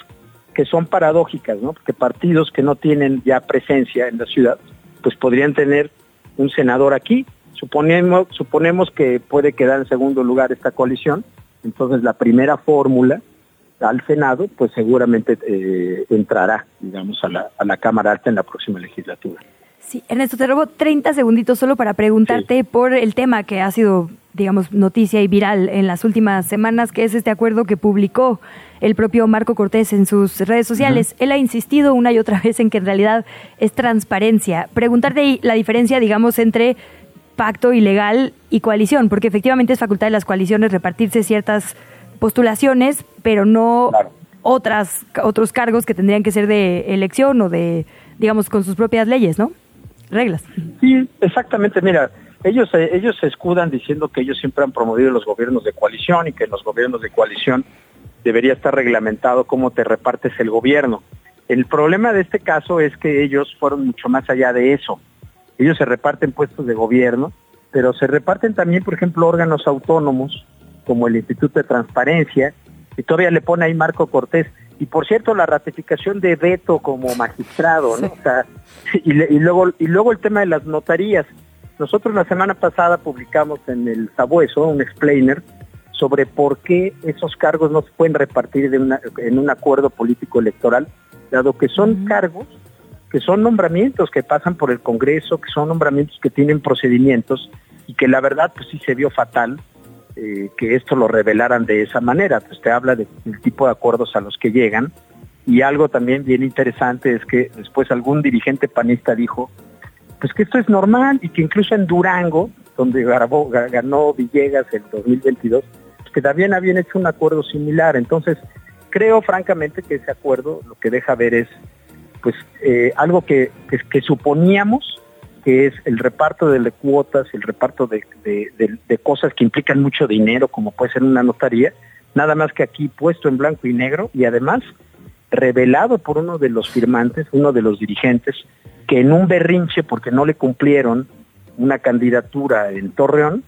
Speaker 14: que son paradójicas, ¿no? Porque partidos que no tienen ya presencia en la ciudad, pues podrían tener un senador aquí. Suponemos suponemos que puede quedar en segundo lugar esta coalición, entonces la primera fórmula al Senado, pues seguramente eh, entrará, digamos, a la, a la Cámara Alta en la próxima legislatura.
Speaker 5: Sí, Ernesto, te robo 30 segunditos solo para preguntarte por el tema que ha sido, digamos, noticia y viral en las últimas semanas, que es este acuerdo que publicó el propio Marco Cortés en sus redes sociales. Él ha insistido una y otra <laughs> vez en que en realidad es transparencia. Preguntarte la diferencia, digamos, entre pacto ilegal y coalición, porque efectivamente es facultad de las coaliciones repartirse ciertas postulaciones, pero no otras otros cargos que tendrían que ser de elección o de, digamos, con sus propias leyes, ¿no? Reglas.
Speaker 14: Sí, exactamente. Mira, ellos, ellos escudan diciendo que ellos siempre han promovido los gobiernos de coalición y que en los gobiernos de coalición debería estar reglamentado cómo te repartes el gobierno. El problema de este caso es que ellos fueron mucho más allá de eso. Ellos se reparten puestos de gobierno, pero se reparten también, por ejemplo, órganos autónomos como el Instituto de Transparencia, y todavía le pone ahí Marco Cortés. Y por cierto, la ratificación de Beto como magistrado, ¿no? y, luego, y luego el tema de las notarías. Nosotros la semana pasada publicamos en el Sabueso un explainer sobre por qué esos cargos no se pueden repartir en un acuerdo político electoral, dado que son cargos que son nombramientos que pasan por el Congreso, que son nombramientos que tienen procedimientos y que la verdad pues sí se vio fatal eh, que esto lo revelaran de esa manera. Pues te habla del tipo de acuerdos a los que llegan. Y algo también bien interesante es que después algún dirigente panista dijo, pues que esto es normal y que incluso en Durango, donde ganó Villegas el 2022, pues que también habían hecho un acuerdo similar. Entonces, creo francamente que ese acuerdo lo que deja ver es pues eh, algo que, que suponíamos que es el reparto de cuotas, el reparto de, cosas que implican mucho dinero, como puede ser una notaría, nada más que aquí puesto en blanco y negro y además revelado por uno de los firmantes, uno de los dirigentes, que en un berrinche, porque no le cumplieron una candidatura en Torreón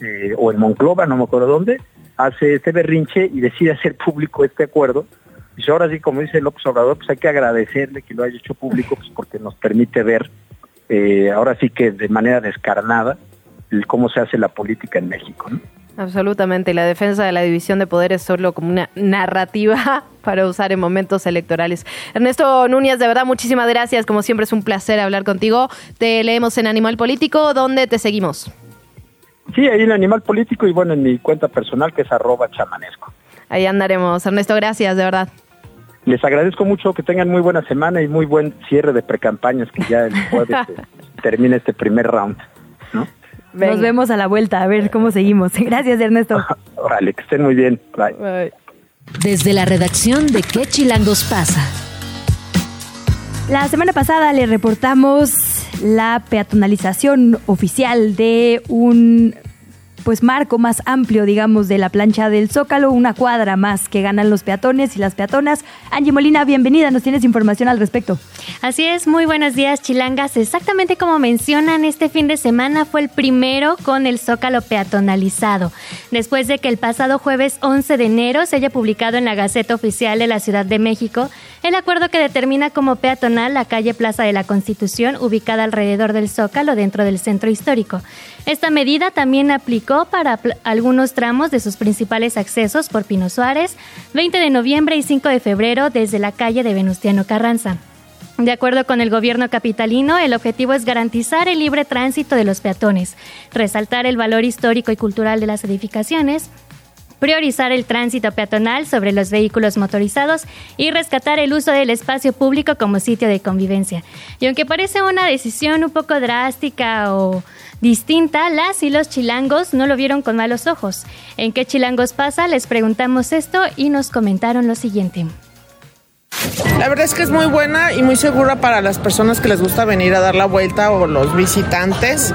Speaker 14: eh, o en Monclova, no me acuerdo dónde, hace este berrinche y decide hacer público este acuerdo. Y ahora sí, como dice López Obrador, pues hay que agradecerle que lo haya hecho público, pues porque nos permite ver eh, ahora sí que de manera descarnada cómo se hace la política en México.
Speaker 4: Absolutamente, y la defensa de la división de poderes solo como una narrativa <laughs> para usar en momentos electorales. Ernesto Núñez, de verdad, muchísimas gracias. Como siempre es un placer hablar contigo. Te leemos en Animal Político. ¿Dónde te seguimos?
Speaker 14: Sí, ahí en Animal Político y bueno, en mi cuenta personal que es arroba chamanesco.
Speaker 4: Ahí andaremos. Ernesto, gracias, de verdad.
Speaker 14: Les agradezco mucho que tengan muy buena semana y muy buen cierre de precampañas que ya el <laughs> jueves termina este primer round. ¿no?
Speaker 5: Nos vemos a la vuelta, a ver cómo seguimos. <laughs> Gracias, Ernesto. <laughs>
Speaker 14: Vale, que estén muy bien. Bye.
Speaker 3: Desde la redacción de ¿Qué Chilangos pasa?
Speaker 5: La semana pasada le reportamos la peatonalización oficial de un pues marco más amplio, digamos, de la plancha del Zócalo, una cuadra más que ganan los peatones y las peatonas. Angie Molina, bienvenida, nos tienes información al respecto.
Speaker 15: Así es, muy buenos días, chilangas. Exactamente como mencionan, este fin de semana fue el primero con el Zócalo peatonalizado. Después de que el pasado jueves 11 de enero se haya publicado en la Gaceta Oficial de la Ciudad de México el acuerdo que determina como peatonal la calle Plaza de la Constitución ubicada alrededor del Zócalo dentro del centro histórico. Esta medida también aplicó para algunos tramos de sus principales accesos por Pino Suárez, 20 de noviembre y 5 de febrero desde la calle de Venustiano Carranza. De acuerdo con el gobierno capitalino, el objetivo es garantizar el libre tránsito de los peatones, resaltar el valor histórico y cultural de las edificaciones, priorizar el tránsito peatonal sobre los vehículos motorizados y rescatar el uso del espacio público como sitio de convivencia. Y aunque parece una decisión un poco drástica o distinta, las y los chilangos no lo vieron con malos ojos. ¿En qué chilangos pasa? Les preguntamos esto y nos comentaron lo siguiente.
Speaker 16: La verdad es que es muy buena y muy segura para las personas que les gusta venir a dar la vuelta o los visitantes.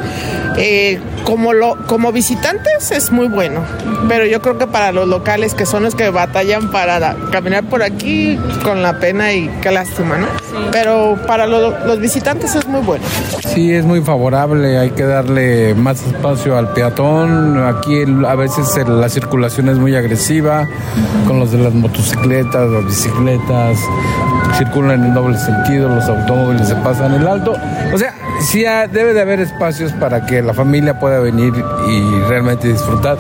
Speaker 16: Eh, como, lo, como visitantes es muy bueno, pero yo creo que para los locales que son los que batallan para caminar por aquí, con la pena y qué lástima, ¿no? Pero para los visitantes es muy bueno.
Speaker 17: Sí, es muy favorable, hay que darle más espacio al peatón. Aquí a veces la circulación es muy agresiva, con los de las motocicletas, las bicicletas, circulan en doble sentido, los automóviles se pasan el alto. O sea, sí debe de haber espacios para que la familia pueda venir y realmente disfrutar.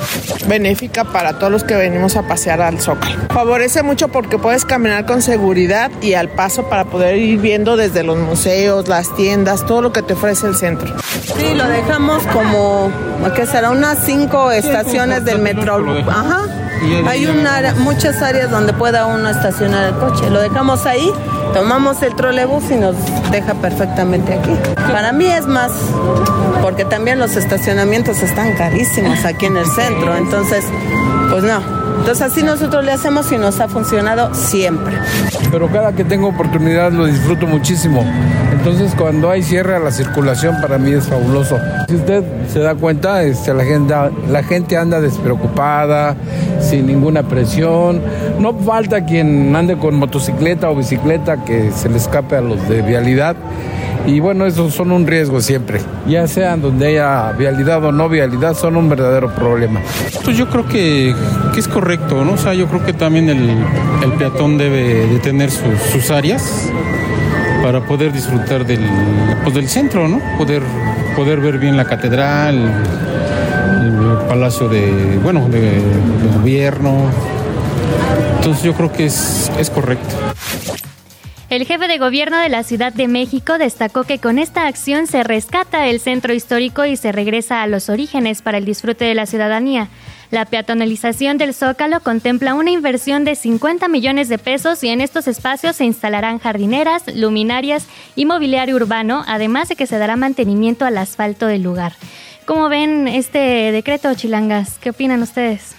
Speaker 16: Benéfica para todos los que venimos a pasear al Zócalo. Favorece mucho porque puedes caminar con seguridad y al paso para poder ir viendo desde los museos, las tiendas, todo lo que te ofrece el centro.
Speaker 18: Sí, lo dejamos como, ¿qué será? Unas cinco estaciones del metro. Ajá. Hay una, muchas áreas donde pueda uno estacionar el coche. Lo dejamos ahí, tomamos el trolebús y nos deja perfectamente aquí. Para mí es más, porque también los estacionamientos están carísimos aquí en el centro. Entonces, pues no. Entonces así nosotros le hacemos y nos ha funcionado siempre.
Speaker 17: Pero cada que tengo oportunidad lo disfruto muchísimo. Entonces cuando hay cierre a la circulación para mí es fabuloso. Si usted se da cuenta, este, la, gente, la gente anda despreocupada, sin ninguna presión. No falta quien ande con motocicleta o bicicleta que se le escape a los de vialidad. Y bueno, esos son un riesgo siempre. Ya sean donde haya vialidad o no vialidad, son un verdadero problema.
Speaker 19: Pues yo creo que, es correcto, ¿no? O sea, yo creo que también el, peatón debe de tener sus, áreas para poder disfrutar del, pues del centro, ¿no? Poder, poder ver bien la catedral, el, palacio de, bueno, de, gobierno. Entonces yo creo que es, es correcto.
Speaker 15: El jefe de gobierno de la Ciudad de México destacó que con esta acción se rescata el centro histórico y se regresa a los orígenes para el disfrute de la ciudadanía. La peatonalización del Zócalo contempla una inversión de 50 millones de pesos y en estos espacios se instalarán jardineras, luminarias y mobiliario urbano, además de que se dará mantenimiento al asfalto del lugar. ¿Cómo ven este decreto, Chilangas? ¿Qué opinan ustedes?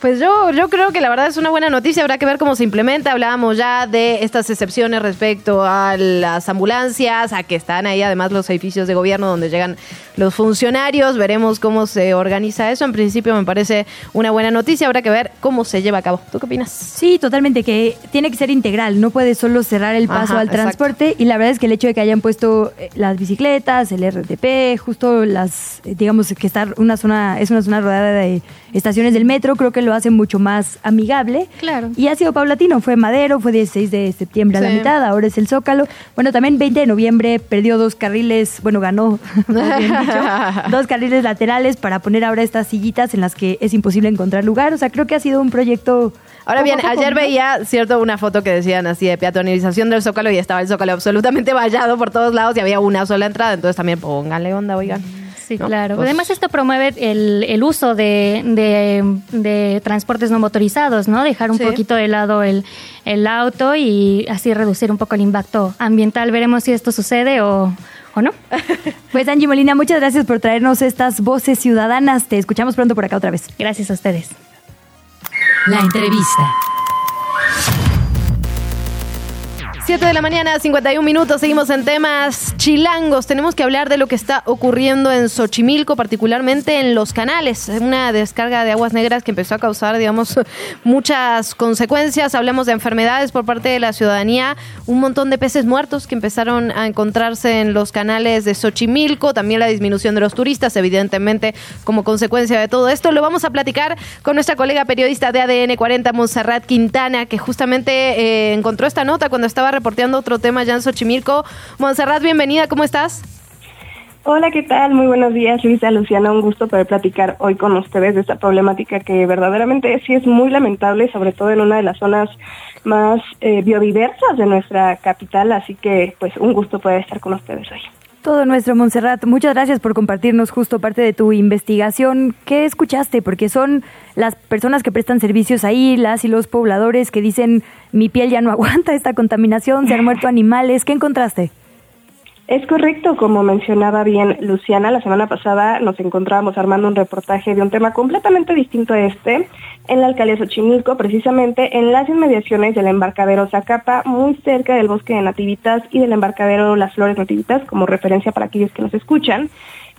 Speaker 4: Pues yo, yo creo que la verdad es una buena noticia, habrá que ver cómo se implementa. Hablábamos ya de estas excepciones respecto a las ambulancias, a que están ahí además los edificios de gobierno donde llegan los funcionarios. Veremos cómo se organiza eso. En principio me parece una buena noticia, habrá que ver cómo se lleva a cabo. ¿Tú qué opinas?
Speaker 5: Sí, totalmente, que tiene que ser integral, no puede solo cerrar el paso al transporte y la verdad es que el hecho de que hayan puesto eh, las bicicletas, el RTP, justo las, eh, digamos que estar una zona, es una zona rodeada de estaciones del metro, creo que lo hace mucho más amigable.
Speaker 15: Claro.
Speaker 5: Y ha sido paulatino, fue Madero, fue 16 de septiembre a la mitad, ahora es el Zócalo. Bueno, también 20 de noviembre perdió dos carriles, bueno, ganó, <laughs> <laughs> dos carriles laterales para poner ahora estas sillitas en las que es imposible encontrar lugar. O sea, creo que ha sido un proyecto...
Speaker 4: Ahora bien, ayer veía, cierto, una foto que decían así de peatonalización del Zócalo y estaba el Zócalo absolutamente vallado por todos lados y había una sola entrada, entonces también pónganle onda, oigan.
Speaker 15: Sí, claro. Pues Además, esto promueve el, el uso de, de, transportes no motorizados, ¿no? Dejar un poquito de lado el, el auto y así reducir un poco el impacto ambiental. Veremos si esto sucede o, o no. <laughs>
Speaker 5: Pues Angie Molina, muchas gracias por traernos estas voces ciudadanas. Te escuchamos pronto por acá otra vez.
Speaker 15: Gracias a ustedes.
Speaker 3: La entrevista.
Speaker 4: 7 de la mañana, 51 minutos. Seguimos en temas chilangos. Tenemos que hablar de lo que está ocurriendo en Xochimilco, particularmente en los canales. Una descarga de aguas negras que empezó a causar, digamos, <laughs> muchas consecuencias. Hablamos de enfermedades por parte de la ciudadanía. Un montón de peces muertos que empezaron a encontrarse en los canales de Xochimilco. También la disminución de los turistas, evidentemente, como consecuencia de todo esto. Lo vamos a platicar con nuestra colega periodista de ADN 40, Monserrat Quintana, que justamente eh, encontró esta nota cuando estaba reporteando otro tema ya en Xochimilco. Montserrat, bienvenida, ¿cómo estás?
Speaker 20: Hola, ¿qué tal? Muy buenos días, Luisa, Luciana. Un gusto poder platicar hoy con ustedes de esta problemática que verdaderamente sí es muy lamentable, sobre todo en una de las zonas más eh, biodiversas de nuestra capital. Así que, pues, un gusto poder estar con ustedes hoy.
Speaker 5: Todo nuestro, Montserrat. Muchas gracias por compartirnos justo parte de tu investigación. ¿Qué escuchaste? Porque son las personas que prestan servicios ahí, las y los pobladores que dicen mi piel ya no <laughs> aguanta esta contaminación, se han muerto <laughs> animales. ¿Qué encontraste?
Speaker 20: Es correcto, como mencionaba bien Luciana, la semana pasada nos encontrábamos armando un reportaje de un tema completamente distinto a este, en la alcaldía Xochimilco, precisamente en las inmediaciones del embarcadero Zacapa, muy cerca del bosque de Nativitas y del embarcadero Las Flores Nativitas, como referencia para aquellos que nos escuchan.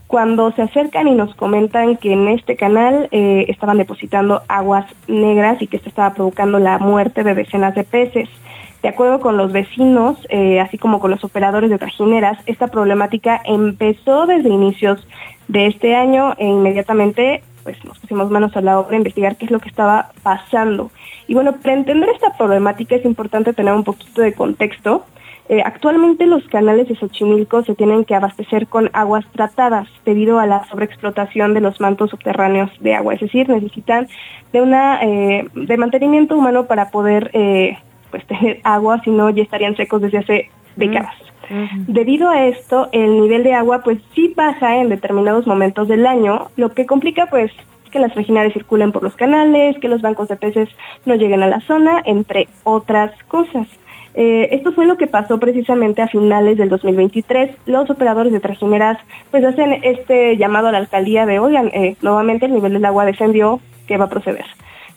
Speaker 20: Cuando se acercan y nos comentan que en este canal eh, estaban depositando aguas negras y que esto estaba provocando la muerte de decenas de peces. De acuerdo con los vecinos, eh, así como con los operadores de trajineras, esta problemática empezó desde inicios de este año e inmediatamente pues nos pusimos manos a la obra a investigar qué es lo que estaba pasando. Y bueno, para entender esta problemática es importante tener un poquito de contexto. Eh, actualmente los canales de Xochimilco se tienen que abastecer con aguas tratadas debido a la sobreexplotación de los mantos subterráneos de agua, es decir, necesitan de una eh, de mantenimiento humano para poder pues tener agua, si no ya estarían secos desde hace décadas. Debido a esto, el nivel de agua pues sí baja en determinados momentos del año, lo que complica pues que las vaginales circulen por los canales, que los bancos de peces no lleguen a la zona, entre otras cosas. Eh, esto fue lo que pasó precisamente a finales del 2023. Los operadores de trajineras pues hacen este llamado a la alcaldía de, oigan, eh, nuevamente el nivel del agua descendió, ¿qué va a proceder?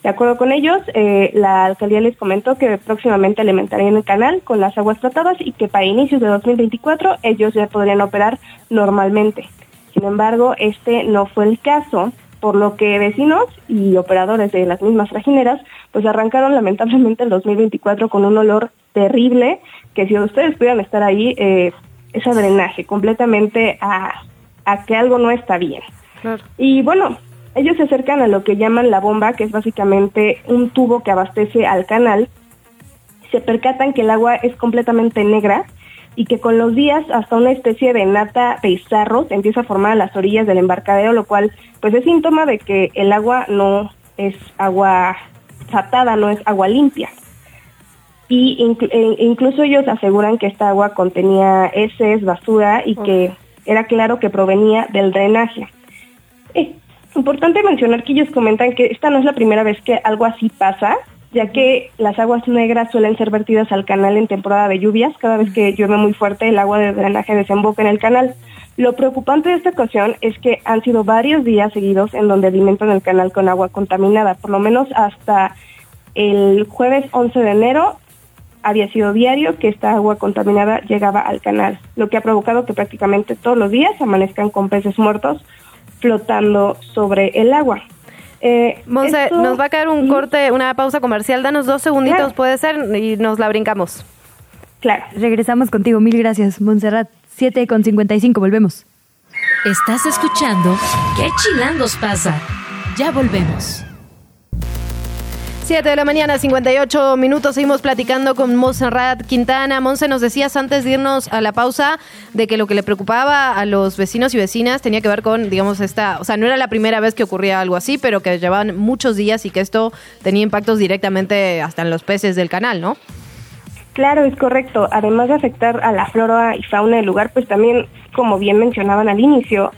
Speaker 20: De acuerdo con ellos, eh, la alcaldía les comentó que próximamente alimentarían el canal con las aguas tratadas y que para inicios de 2024 ellos ya podrían operar normalmente. Sin embargo, este no fue el caso, por lo que vecinos y operadores de las mismas trajineras pues arrancaron lamentablemente el 2024 con un olor terrible que si ustedes pudieran estar ahí eh, es a drenaje completamente a, a que algo no está bien. Y bueno, ellos se acercan a lo que llaman la bomba, que es básicamente un tubo que abastece al canal. Se percatan que el agua es completamente negra y que con los días hasta una especie de nata de izarros empieza a formar a las orillas del embarcadero, lo cual pues es síntoma de que el agua no es agua tratada, no es agua limpia. Y e incluso ellos aseguran que esta agua contenía heces, basura y que era claro que provenía del drenaje. Eh, Importante mencionar que ellos comentan que esta no es la primera vez que algo así pasa, ya que las aguas negras suelen ser vertidas al canal en temporada de lluvias. Cada vez que llueve muy fuerte, el agua de drenaje desemboca en el canal. Lo preocupante de esta ocasión es que han sido varios días seguidos en donde alimentan el canal con agua contaminada. Por lo menos hasta el jueves 11 de enero había sido diario que esta agua contaminada llegaba al canal, lo que ha provocado que prácticamente todos los días amanezcan con peces muertos flotando sobre el agua.
Speaker 4: Eh, Monse, nos va a caer un corte, una pausa comercial. Danos dos segunditos, puede ser, y nos la brincamos.
Speaker 20: Claro.
Speaker 5: Regresamos contigo. Mil gracias, Montserrat. 7 con 55, volvemos.
Speaker 3: Estás escuchando ¿Qué chilangos pasa? Ya volvemos.
Speaker 4: 7 de la mañana, 58 minutos. Seguimos platicando con Monserrat Quintana. Monse, nos decías antes de irnos a la pausa de que lo que le preocupaba a los vecinos y vecinas tenía que ver con, digamos, esta. O sea, no era la primera vez que ocurría algo así, pero que llevaban muchos días y que esto tenía impactos directamente hasta en los peces del canal, ¿no?
Speaker 20: Claro, es correcto. Además de afectar a la flora y fauna del lugar, pues también, como bien mencionaban al inicio,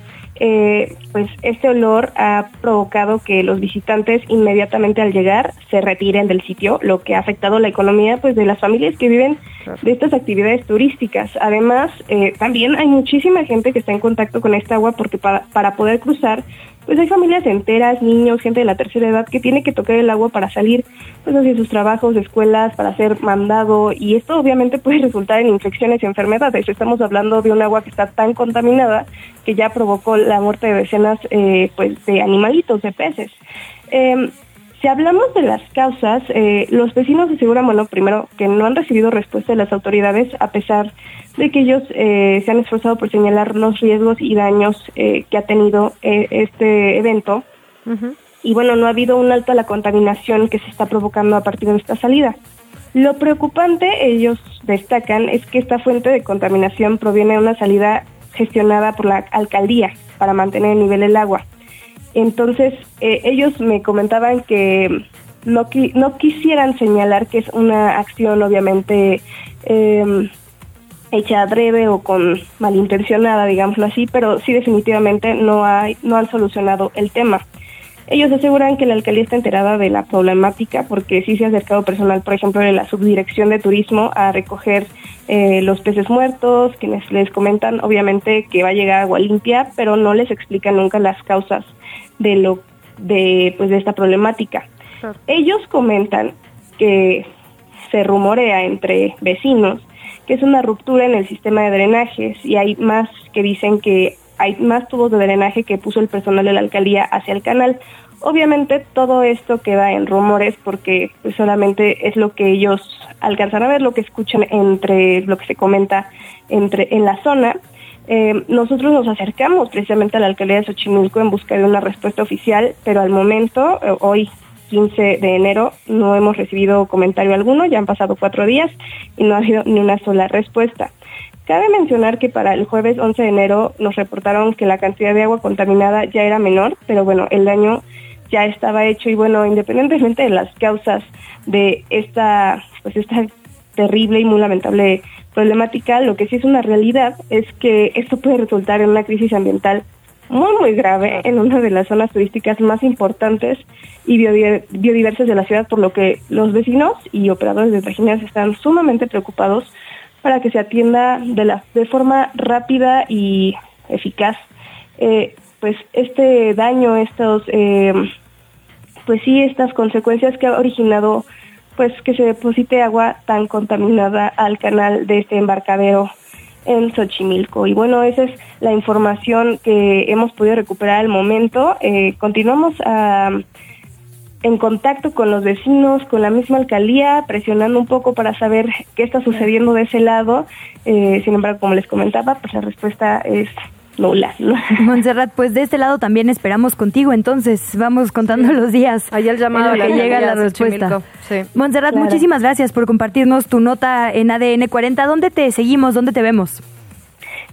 Speaker 20: eh, pues este olor ha provocado que los visitantes inmediatamente al llegar se retiren del sitio, lo que ha afectado la economía pues de las familias que viven de estas actividades turísticas. Además, eh, también hay muchísima gente que está en contacto con esta agua porque para, para poder cruzar pues hay familias enteras, niños, gente de la tercera edad que tiene que tocar el agua para salir pues hacia sus trabajos, escuelas, para ser mandado y esto obviamente puede <laughs> resultar en infecciones y enfermedades. Estamos hablando de un agua que está tan contaminada que ya provocó la muerte de decenas eh, pues de animalitos, de peces. Eh, si hablamos de las causas, eh, los vecinos aseguran, bueno, primero que no han recibido respuesta de las autoridades a pesar de que ellos eh, se han esforzado por señalar los riesgos y daños eh, que ha tenido este evento. Y bueno, no ha habido un alto a la contaminación que se está provocando a partir de esta salida. Lo preocupante, ellos destacan, es que esta fuente de contaminación proviene de una salida gestionada por la alcaldía para mantener el nivel del agua. Entonces, eh, ellos me comentaban que no, no quisieran señalar que es una acción obviamente eh, hecha breve o con malintencionada, digámoslo así, pero sí definitivamente no, hay, no han solucionado el tema. Ellos aseguran que la alcaldía está enterada de la problemática porque sí se ha acercado personal, por ejemplo, de la subdirección de turismo a recoger eh, los peces muertos, quienes les comentan obviamente que va a llegar agua limpia, pero no les explican nunca las causas de lo de pues de esta problemática. Ellos comentan que se rumorea entre vecinos que es una ruptura en el sistema de drenajes y hay más que dicen que hay más tubos de drenaje que puso el personal de la alcaldía hacia el canal. Obviamente todo esto queda en rumores porque pues, solamente es lo que ellos alcanzan a ver, lo que escuchan entre lo que se comenta entre en la zona. Eh, nosotros nos acercamos precisamente a la alcaldía de Xochimilco en busca de una respuesta oficial, pero al momento, eh, hoy 15 de enero, no hemos recibido comentario alguno, ya han pasado cuatro días y no ha habido ni una sola respuesta. Cabe mencionar que para el jueves 11 de enero nos reportaron que la cantidad de agua contaminada ya era menor, pero bueno, el daño ya estaba hecho. Y bueno, independientemente de las causas de esta, pues esta terrible y muy lamentable problemática, lo que sí es una realidad es que esto puede resultar en una crisis ambiental muy, muy grave en una de las zonas turísticas más importantes y biodi- biodiversas de la ciudad, por lo que los vecinos y operadores de trajineras están sumamente preocupados para que se atienda de, la, de forma rápida y eficaz. Eh, pues este daño, estos, eh, pues sí, estas consecuencias que ha originado pues que se deposite agua tan contaminada al canal de este embarcadero en Xochimilco. Y bueno, esa es la información que hemos podido recuperar al momento. Eh, continuamos en contacto con los vecinos, con la misma alcaldía, presionando un poco para saber qué está sucediendo de ese lado. Eh, sin embargo, como les comentaba, pues la respuesta es nula. <laughs>
Speaker 5: Montserrat, pues de este lado también esperamos contigo, entonces vamos contando los días.
Speaker 4: Ahí el llamado
Speaker 5: en que
Speaker 4: la
Speaker 5: llega la respuesta.
Speaker 4: Sí.
Speaker 5: Montserrat,
Speaker 4: Claro.
Speaker 5: muchísimas gracias por compartirnos tu nota en ADN 40. ¿Dónde te seguimos? ¿Dónde te vemos?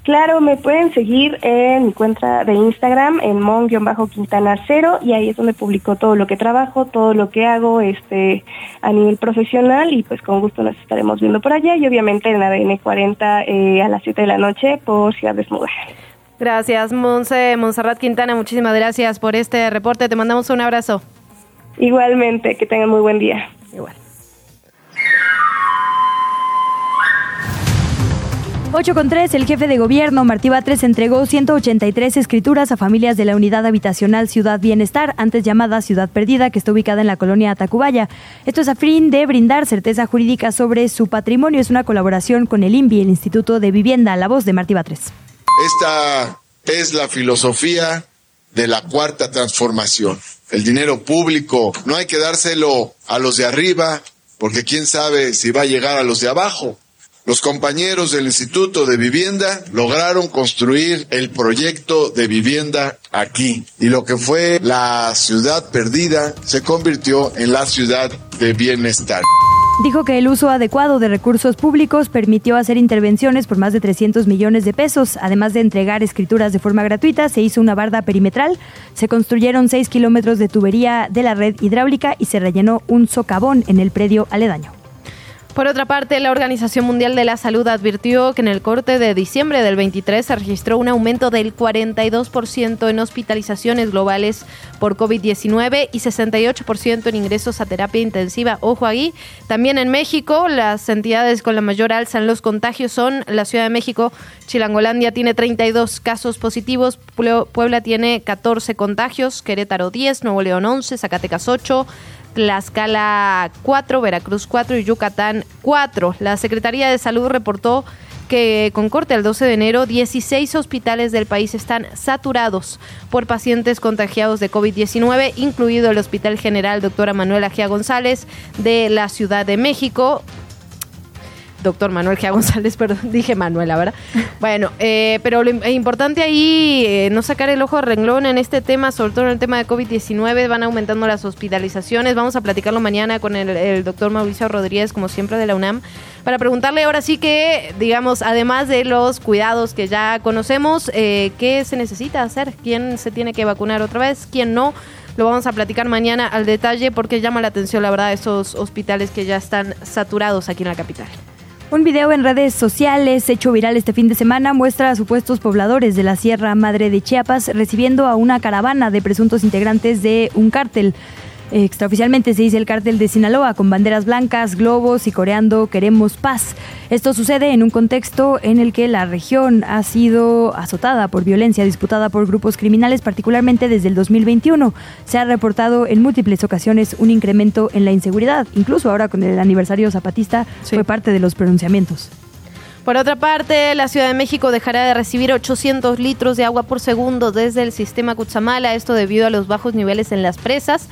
Speaker 20: Claro, me pueden seguir en mi cuenta de Instagram, en mon-quintana cero, y ahí es donde publico todo lo que trabajo, todo lo que hago este a nivel profesional, y pues con gusto nos estaremos viendo por allá, y obviamente en ADN 40 eh, a las 7 de la noche por Ciudad Desnuda.
Speaker 4: Gracias, Monse, Montserrat Quintana, muchísimas gracias por este reporte. Te mandamos un abrazo.
Speaker 20: Igualmente, que tengan muy buen día.
Speaker 4: Igual.
Speaker 5: 8 con 3, el jefe de gobierno, Martí Batres, entregó 183 escrituras a familias de la unidad habitacional Ciudad Bienestar, antes llamada Ciudad Perdida, que está ubicada en la colonia Tacubaya. Esto es a fin de brindar certeza jurídica sobre su patrimonio. Es una colaboración con el INVI, el Instituto de Vivienda, la voz de Martí Batres.
Speaker 21: Esta es la filosofía de la cuarta transformación. El dinero público no hay que dárselo a los de arriba, porque quién sabe si va a llegar a los de abajo. Los compañeros del Instituto de Vivienda lograron construir el proyecto de vivienda aquí y lo que fue la ciudad perdida se convirtió en la ciudad de bienestar.
Speaker 5: Dijo que el uso adecuado de recursos públicos permitió hacer intervenciones por más de 300 millones de pesos. Además de entregar escrituras de forma gratuita, se hizo una barda perimetral, se construyeron 6 kilómetros de tubería de la red hidráulica y se rellenó un socavón en el predio aledaño.
Speaker 4: Por otra parte, la Organización Mundial de la Salud advirtió que en el corte de diciembre del 23 se registró un aumento del 42% en hospitalizaciones globales por COVID-19 y 68% en ingresos a terapia intensiva. Ojo ahí. También en México, las entidades con la mayor alza en los contagios son la Ciudad de México, Chilangolandia tiene 32 casos positivos, Puebla tiene 14 contagios, Querétaro 10, Nuevo León 11, Zacatecas 8, Tlaxcala 4, Veracruz 4 y Yucatán 4. La Secretaría de Salud reportó que con corte al 12 de enero, 16 hospitales del país están saturados por pacientes contagiados de COVID-19, incluido el Hospital General Doctora Manuela Gia González de la Ciudad de México, doctor Manuel Gia González, <laughs> perdón, dije Manuela, ¿verdad? Bueno, eh, pero lo importante ahí, eh, no sacar el ojo a renglón en este tema, sobre todo en el tema de COVID-19, van aumentando las hospitalizaciones. Vamos a platicarlo mañana con el, doctor Mauricio Rodríguez, como siempre, de la UNAM, para preguntarle ahora sí que, digamos, además de los cuidados que ya conocemos, eh, ¿qué se necesita hacer? ¿Quién se tiene que vacunar otra vez? ¿Quién no? Lo vamos a platicar mañana al detalle porque llama la atención, la verdad, esos hospitales que ya están saturados aquí en la capital.
Speaker 5: Un video en redes sociales hecho viral este fin de semana muestra a supuestos pobladores de la Sierra Madre de Chiapas recibiendo a una caravana de presuntos integrantes de un cártel. Extraoficialmente se dice el cártel de Sinaloa con banderas blancas, globos y coreando Queremos paz. Esto sucede en un contexto en el que la región ha sido azotada por violencia disputada por grupos criminales, particularmente desde el 2021. Se ha reportado en múltiples ocasiones un incremento en la inseguridad. Incluso ahora con el aniversario zapatista fue parte de los pronunciamientos.
Speaker 4: Por otra parte, la Ciudad de México dejará de recibir 800 litros de agua por segundo desde el sistema Cutzamala, esto debido a los bajos niveles en las presas.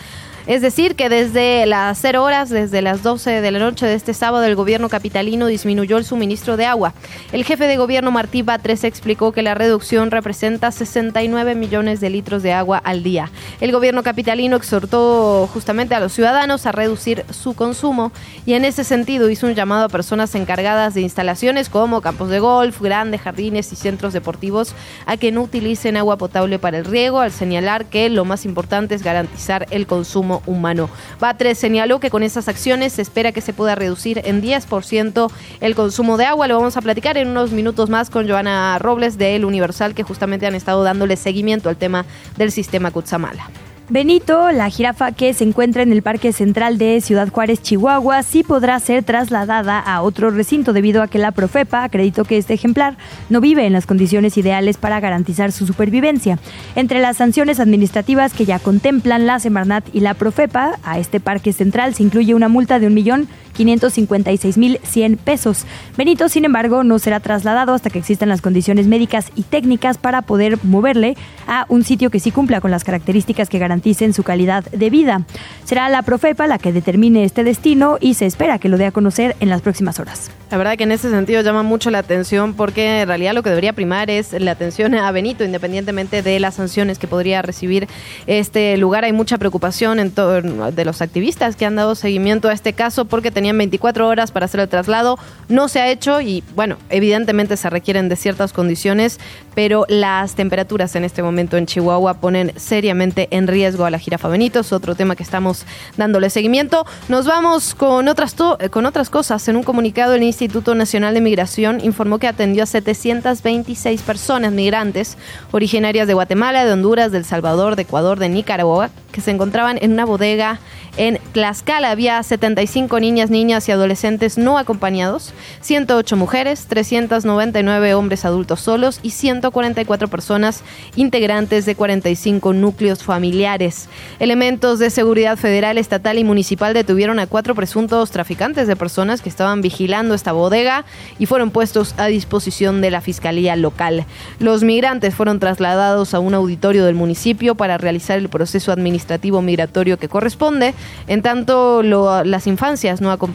Speaker 4: Es decir, que desde las 0 horas, desde las 12 de la noche de este sábado, el gobierno capitalino disminuyó el suministro de agua. El jefe de gobierno Martí Batres explicó que la reducción representa 69 millones de litros de agua al día. El gobierno capitalino exhortó justamente a los ciudadanos a reducir su consumo y en ese sentido hizo un llamado a personas encargadas de instalaciones como campos de golf, grandes jardines y centros deportivos a que no utilicen agua potable para el riego, al señalar que lo más importante es garantizar el consumo humano. Batres señaló que con esas acciones se espera que se pueda reducir en 10% el consumo de agua. Lo vamos a platicar en unos minutos más con Joana Robles de El Universal, que justamente han estado dándole seguimiento al tema del sistema Kutsamala.
Speaker 5: Benito, la jirafa que se encuentra en el Parque Central de Ciudad Juárez, Chihuahua, sí podrá ser trasladada a otro recinto debido a que la Profepa acreditó que este ejemplar no vive en las condiciones ideales para garantizar su supervivencia. Entre las sanciones administrativas que ya contemplan la Semarnat y la Profepa, a este Parque Central se incluye una multa de un millón 556.100 pesos. Benito, sin embargo, no será trasladado hasta que existan las condiciones médicas y técnicas para poder moverle a un sitio que sí cumpla con las características que garanticen su calidad de vida. Será la Profepa la que determine este destino y se espera que lo dé a conocer en las próximas horas.
Speaker 4: La verdad que en ese sentido llama mucho la atención porque en realidad lo que debería primar es la atención a Benito, independientemente de las sanciones que podría recibir este lugar. Hay mucha preocupación en de los activistas que han dado seguimiento a este caso porque tenían 24 horas para hacer el traslado. No se ha hecho y bueno, evidentemente se requieren de ciertas condiciones, pero las temperaturas en este momento en Chihuahua ponen seriamente en riesgo a la jirafa Benito. Es otro tema que estamos dándole seguimiento. Nos vamos con otras, con otras cosas. En un comunicado el Instituto Nacional de Migración informó que atendió a 726 personas migrantes originarias de Guatemala, de Honduras, de El Salvador, de Ecuador, de Nicaragua, que se encontraban en una bodega en Tlaxcala. Había 75 niñas, niñas y adolescentes no acompañados, 108 mujeres, 399 hombres adultos solos y 144 personas integrantes de 45 núcleos familiares. Elementos de seguridad federal, estatal y municipal detuvieron a cuatro presuntos traficantes de personas que estaban vigilando esta bodega y fueron puestos a disposición de la Fiscalía local. Los migrantes fueron trasladados a un auditorio del municipio para realizar el proceso administrativo migratorio que corresponde. En tanto, las infancias no acompañadas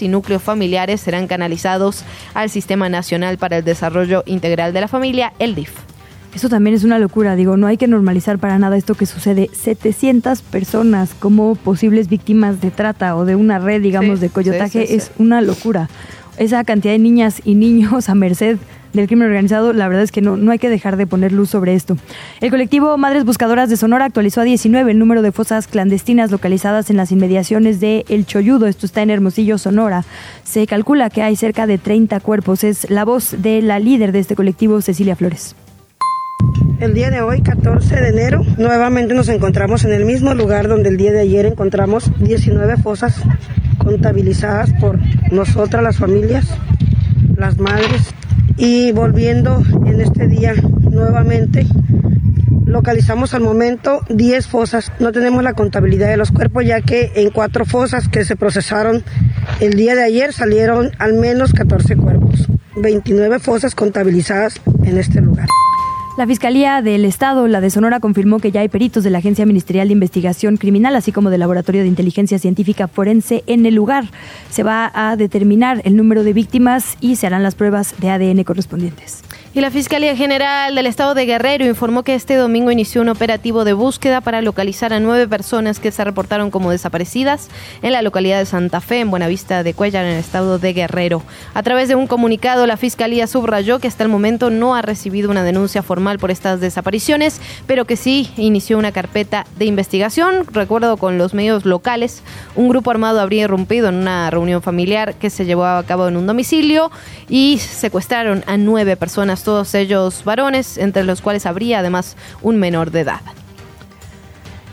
Speaker 4: y núcleos familiares serán canalizados al Sistema Nacional para el Desarrollo Integral de la Familia, el DIF.
Speaker 5: Eso también es una locura, digo, no hay que normalizar para nada esto que sucede. 700 personas como posibles víctimas de trata o de una red, digamos, de coyotaje es una locura esa cantidad de niñas y niños a merced del crimen organizado, la verdad es que no, no hay que dejar de poner luz sobre esto. El colectivo Madres Buscadoras de Sonora actualizó a 19 el número de fosas clandestinas localizadas en las inmediaciones de El Choyudo, esto está en Hermosillo, Sonora. Se calcula que hay cerca de 30 cuerpos. Es la voz de la líder de este colectivo, Cecilia Flores.
Speaker 22: El día de hoy, 14 de enero, nuevamente nos encontramos en el mismo lugar donde el día de ayer encontramos 19 fosas contabilizadas por nosotras, las familias, las madres. Y volviendo en este día nuevamente, localizamos al momento 10 fosas. No tenemos la contabilidad de los cuerpos ya que en cuatro fosas que se procesaron el día de ayer salieron al menos 14 cuerpos. 29 fosas contabilizadas en este lugar.
Speaker 5: La Fiscalía del Estado, la de Sonora, confirmó que ya hay peritos de la Agencia Ministerial de Investigación Criminal, así como del Laboratorio de Inteligencia Científica Forense en el lugar. Se va a determinar el número de víctimas y se harán las pruebas de ADN correspondientes.
Speaker 4: Y la Fiscalía General del Estado de Guerrero informó que este domingo inició un operativo de búsqueda para localizar a nueve personas que se reportaron como desaparecidas en la localidad de Santa Fe, en Buenavista de Cuellar, en el estado de Guerrero. A través de un comunicado, la Fiscalía subrayó que hasta el momento no ha recibido una denuncia formal por estas desapariciones, pero que sí inició una carpeta de investigación. Recuerdo con los medios locales, un grupo armado habría irrumpido en una reunión familiar que se llevó a cabo en un domicilio y secuestraron a nueve personas todos ellos varones, entre los cuales habría además un menor de edad.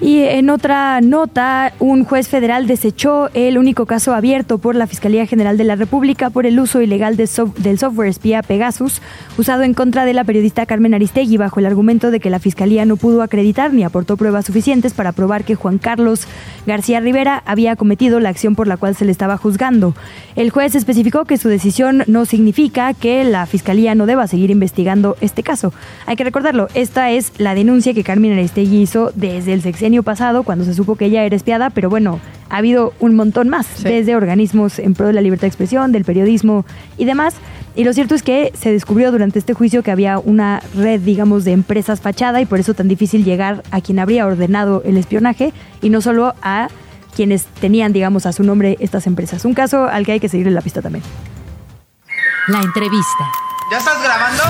Speaker 5: Y en otra nota, un juez federal desechó el único caso abierto por la Fiscalía General de la República por el uso ilegal de del software espía Pegasus, usado en contra de la periodista Carmen Aristegui, bajo el argumento de que la Fiscalía no pudo acreditar ni aportó pruebas suficientes para probar que Juan Carlos García Rivera había cometido la acción por la cual se le estaba juzgando. El juez especificó que su decisión no significa que la Fiscalía no deba seguir investigando este caso. Hay que recordarlo, esta es la denuncia que Carmen Aristegui hizo desde el sexenio año pasado cuando se supo que ella era espiada, pero bueno, ha habido un montón más, desde organismos en pro de la libertad de expresión, del periodismo y demás. Y lo cierto es que se descubrió durante este juicio que había una red, digamos, de empresas fachada y por eso tan difícil llegar a quien habría ordenado el espionaje y no solo a quienes tenían, digamos, a su nombre estas empresas. Un caso al que hay que seguirle la pista también.
Speaker 3: La entrevista.
Speaker 2: ¿Ya estás grabando?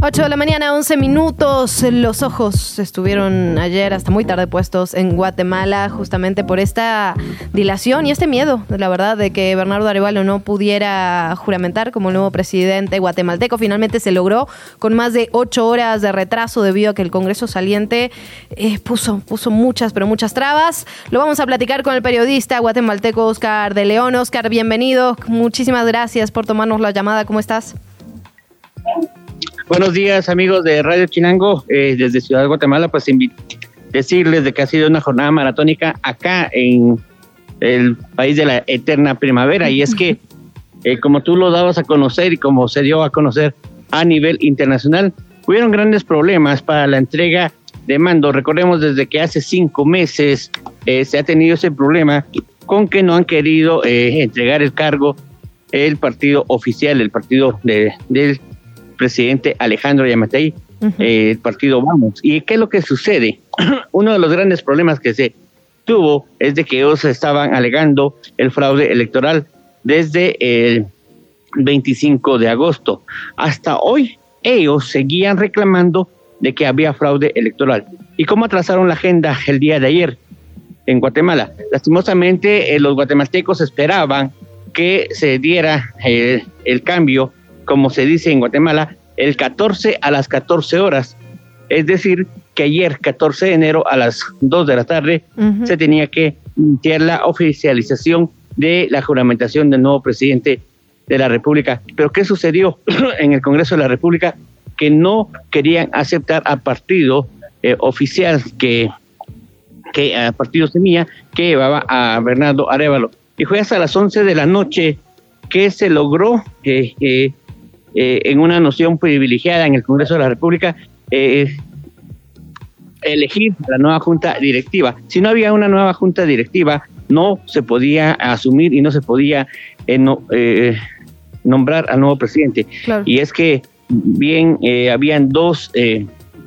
Speaker 4: 8 de la mañana, 11 minutos. Los ojos estuvieron ayer hasta muy tarde puestos en Guatemala justamente por esta dilación y este miedo, la verdad, de que Bernardo Arevalo no pudiera juramentar como nuevo presidente guatemalteco. Finalmente se logró con más de ocho horas de retraso debido a que el Congreso saliente eh, puso, puso muchas, pero muchas trabas. Lo vamos a platicar con el periodista guatemalteco Oscar de León. Oscar, bienvenido. Muchísimas gracias por tomarnos la llamada. ¿Cómo estás?
Speaker 23: Buenos días amigos de Radio Chinango, eh, desde Ciudad de Guatemala, pues decirles de que ha sido una jornada maratónica acá en el país de la eterna primavera y es que eh, como tú lo dabas a conocer y como se dio a conocer a nivel internacional, hubieron grandes problemas para la entrega de mando. Recordemos desde que hace cinco meses eh, se ha tenido ese problema con que no han querido entregar el cargo el partido oficial, el partido de, del presidente Alejandro Yamatei, eh, el partido Vamos. ¿Y qué es lo que sucede? <clears throat> Uno de los grandes problemas que se tuvo es de que ellos estaban alegando el fraude electoral desde el 25 de agosto. Hasta hoy ellos seguían reclamando de que había fraude electoral. ¿Y cómo atrasaron la agenda el día de ayer en Guatemala? Lastimosamente eh, los guatemaltecos esperaban que se diera eh, el cambio como se dice en Guatemala, el 14 a las 14 horas. Es decir, que ayer, 14 de enero, a las 2 de la tarde, se tenía que iniciar la oficialización de la juramentación del nuevo presidente de la República. Pero ¿qué sucedió <clears throat> en el Congreso de la República? Que no querían aceptar al partido eh, oficial que, que al partido Semilla que llevaba a Bernardo Arevalo. Y fue hasta las 11 de la noche que se logró que eh, eh, en una noción privilegiada en el Congreso de la República, eh, elegir la nueva junta directiva. Si no había una nueva junta directiva, no se podía asumir y no se podía eh, nombrar al nuevo presidente. Y es que bien habían dos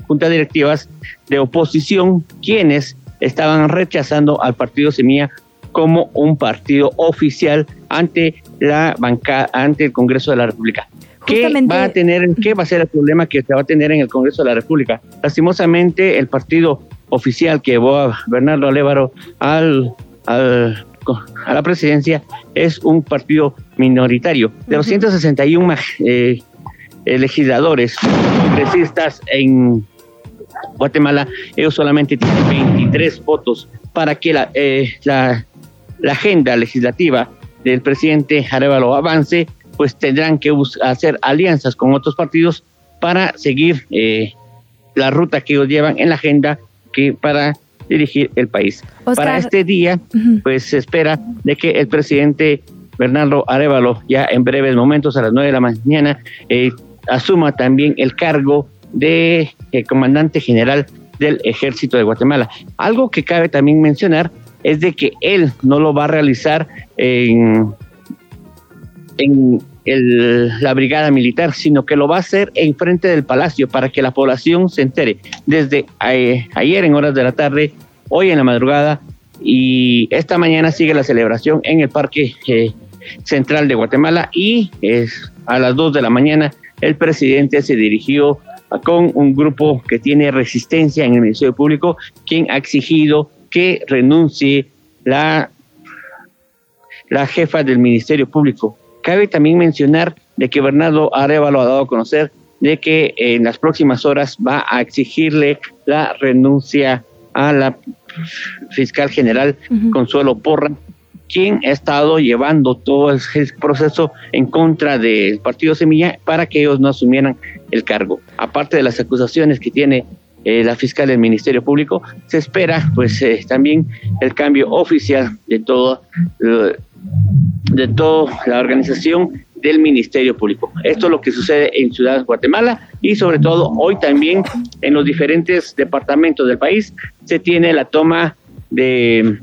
Speaker 23: juntas directivas de oposición quienes estaban rechazando al partido Semilla como un partido oficial ante la banca ante el Congreso de la República. ¿Qué va a tener, qué va a ser el problema que se va a tener en el Congreso de la República? Lastimosamente, el partido oficial que llevó a Bernardo Alévaro al, al a la presidencia es un partido minoritario. De los 161 eh, legisladores progresistas en Guatemala, ellos solamente tienen 23 votos para que la, eh, la, la agenda legislativa del presidente Arevalo avance, pues tendrán que hacer alianzas con otros partidos para seguir eh, la ruta que ellos llevan en la agenda que para dirigir el país. Para este día, pues se espera de que el presidente Bernardo Arevalo, ya en breves momentos, a las nueve de la mañana, eh, asuma también el cargo de eh, comandante general del ejército de Guatemala. Algo que cabe también mencionar es de que él no lo va a realizar en, en la brigada militar, sino que lo va a hacer en frente del palacio para que la población se entere. Desde eh, ayer en horas de la tarde, hoy en la madrugada y esta mañana sigue la celebración en el Parque eh, Central de Guatemala y es a las 2 de la mañana el presidente se dirigió con un grupo que tiene resistencia en el Ministerio Público, quien ha exigido que renuncie la, la jefa del Ministerio Público, Cabe también mencionar de que Bernardo Arevalo ha dado a conocer de que en las próximas horas va a exigirle la renuncia a la fiscal general Consuelo Porra, quien ha estado llevando todo el proceso en contra del partido Semilla para que ellos no asumieran el cargo. Aparte de las acusaciones que tiene eh, la fiscal del Ministerio Público, se espera pues eh, también el cambio oficial de todo eh, de toda la organización del Ministerio Público. Esto es lo que sucede en Ciudad de Guatemala y sobre todo hoy también en los diferentes departamentos del país se tiene la toma de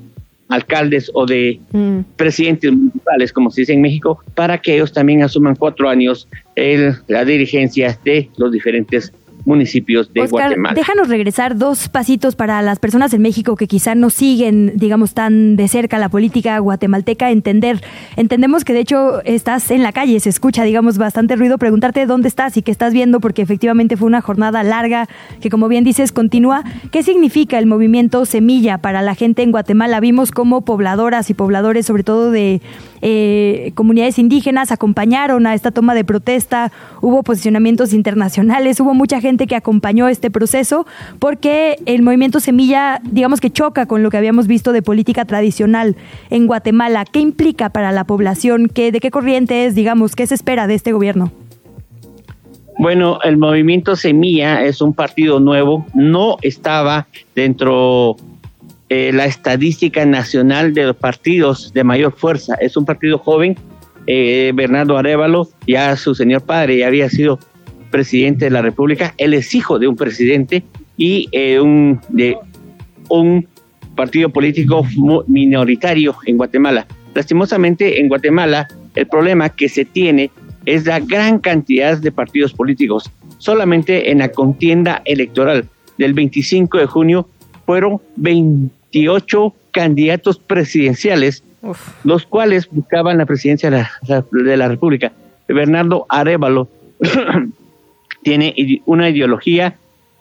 Speaker 23: alcaldes o de mm. presidentes municipales, como se dice en México, para que ellos también asuman cuatro años el, la dirigencia de los diferentes municipios de Guatemala.
Speaker 5: Déjanos regresar dos pasitos para las personas en México que quizá no siguen, digamos, tan de cerca la política guatemalteca, entender. Entendemos que de hecho estás en la calle, se escucha, digamos, bastante ruido, preguntarte dónde estás y qué estás viendo, porque efectivamente fue una jornada larga que, como bien dices, continúa. ¿Qué significa el movimiento Semilla para la gente en Guatemala? Vimos cómo pobladoras y pobladores, sobre todo de eh, comunidades indígenas, acompañaron a esta toma de protesta, hubo posicionamientos internacionales, hubo mucha gente que acompañó este proceso porque el movimiento Semilla, digamos que choca con lo que habíamos visto de política tradicional en Guatemala. ¿Qué implica para la población? ¿Qué, ¿De qué corriente es, digamos? ¿Qué se espera de este gobierno?
Speaker 23: Bueno, el movimiento Semilla es un partido nuevo, no estaba dentro eh, la estadística nacional de los partidos de mayor fuerza. Es un partido joven. Eh, Bernardo Arevalo, ya su señor padre ya había sido presidente de la República, él es hijo de un presidente y eh, un, de un partido político minoritario en Guatemala. Lastimosamente, en Guatemala, el problema que se tiene es la gran cantidad de partidos políticos. Solamente en la contienda electoral del 25 de junio fueron 28 candidatos presidenciales, los cuales buscaban la presidencia de la, de la República. Bernardo Arevalo <clears throat> tiene una ideología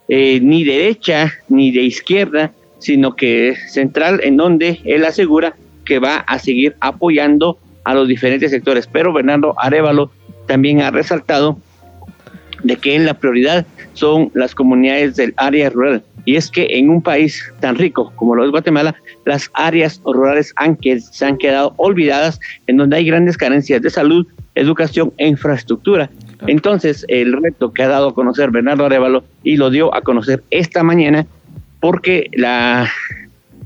Speaker 23: eh, ni derecha ni de izquierda, sino que es central en donde él asegura que va a seguir apoyando a los diferentes sectores. Pero Bernardo Arevalo también ha resaltado de que en la prioridad son las comunidades del área rural. Y es que en un país tan rico como lo es Guatemala, las áreas rurales han que, se han quedado olvidadas, en donde hay grandes carencias de salud, educación e infraestructura. Entonces, el reto que ha dado a conocer Bernardo Arevalo y lo dio a conocer esta mañana, porque la,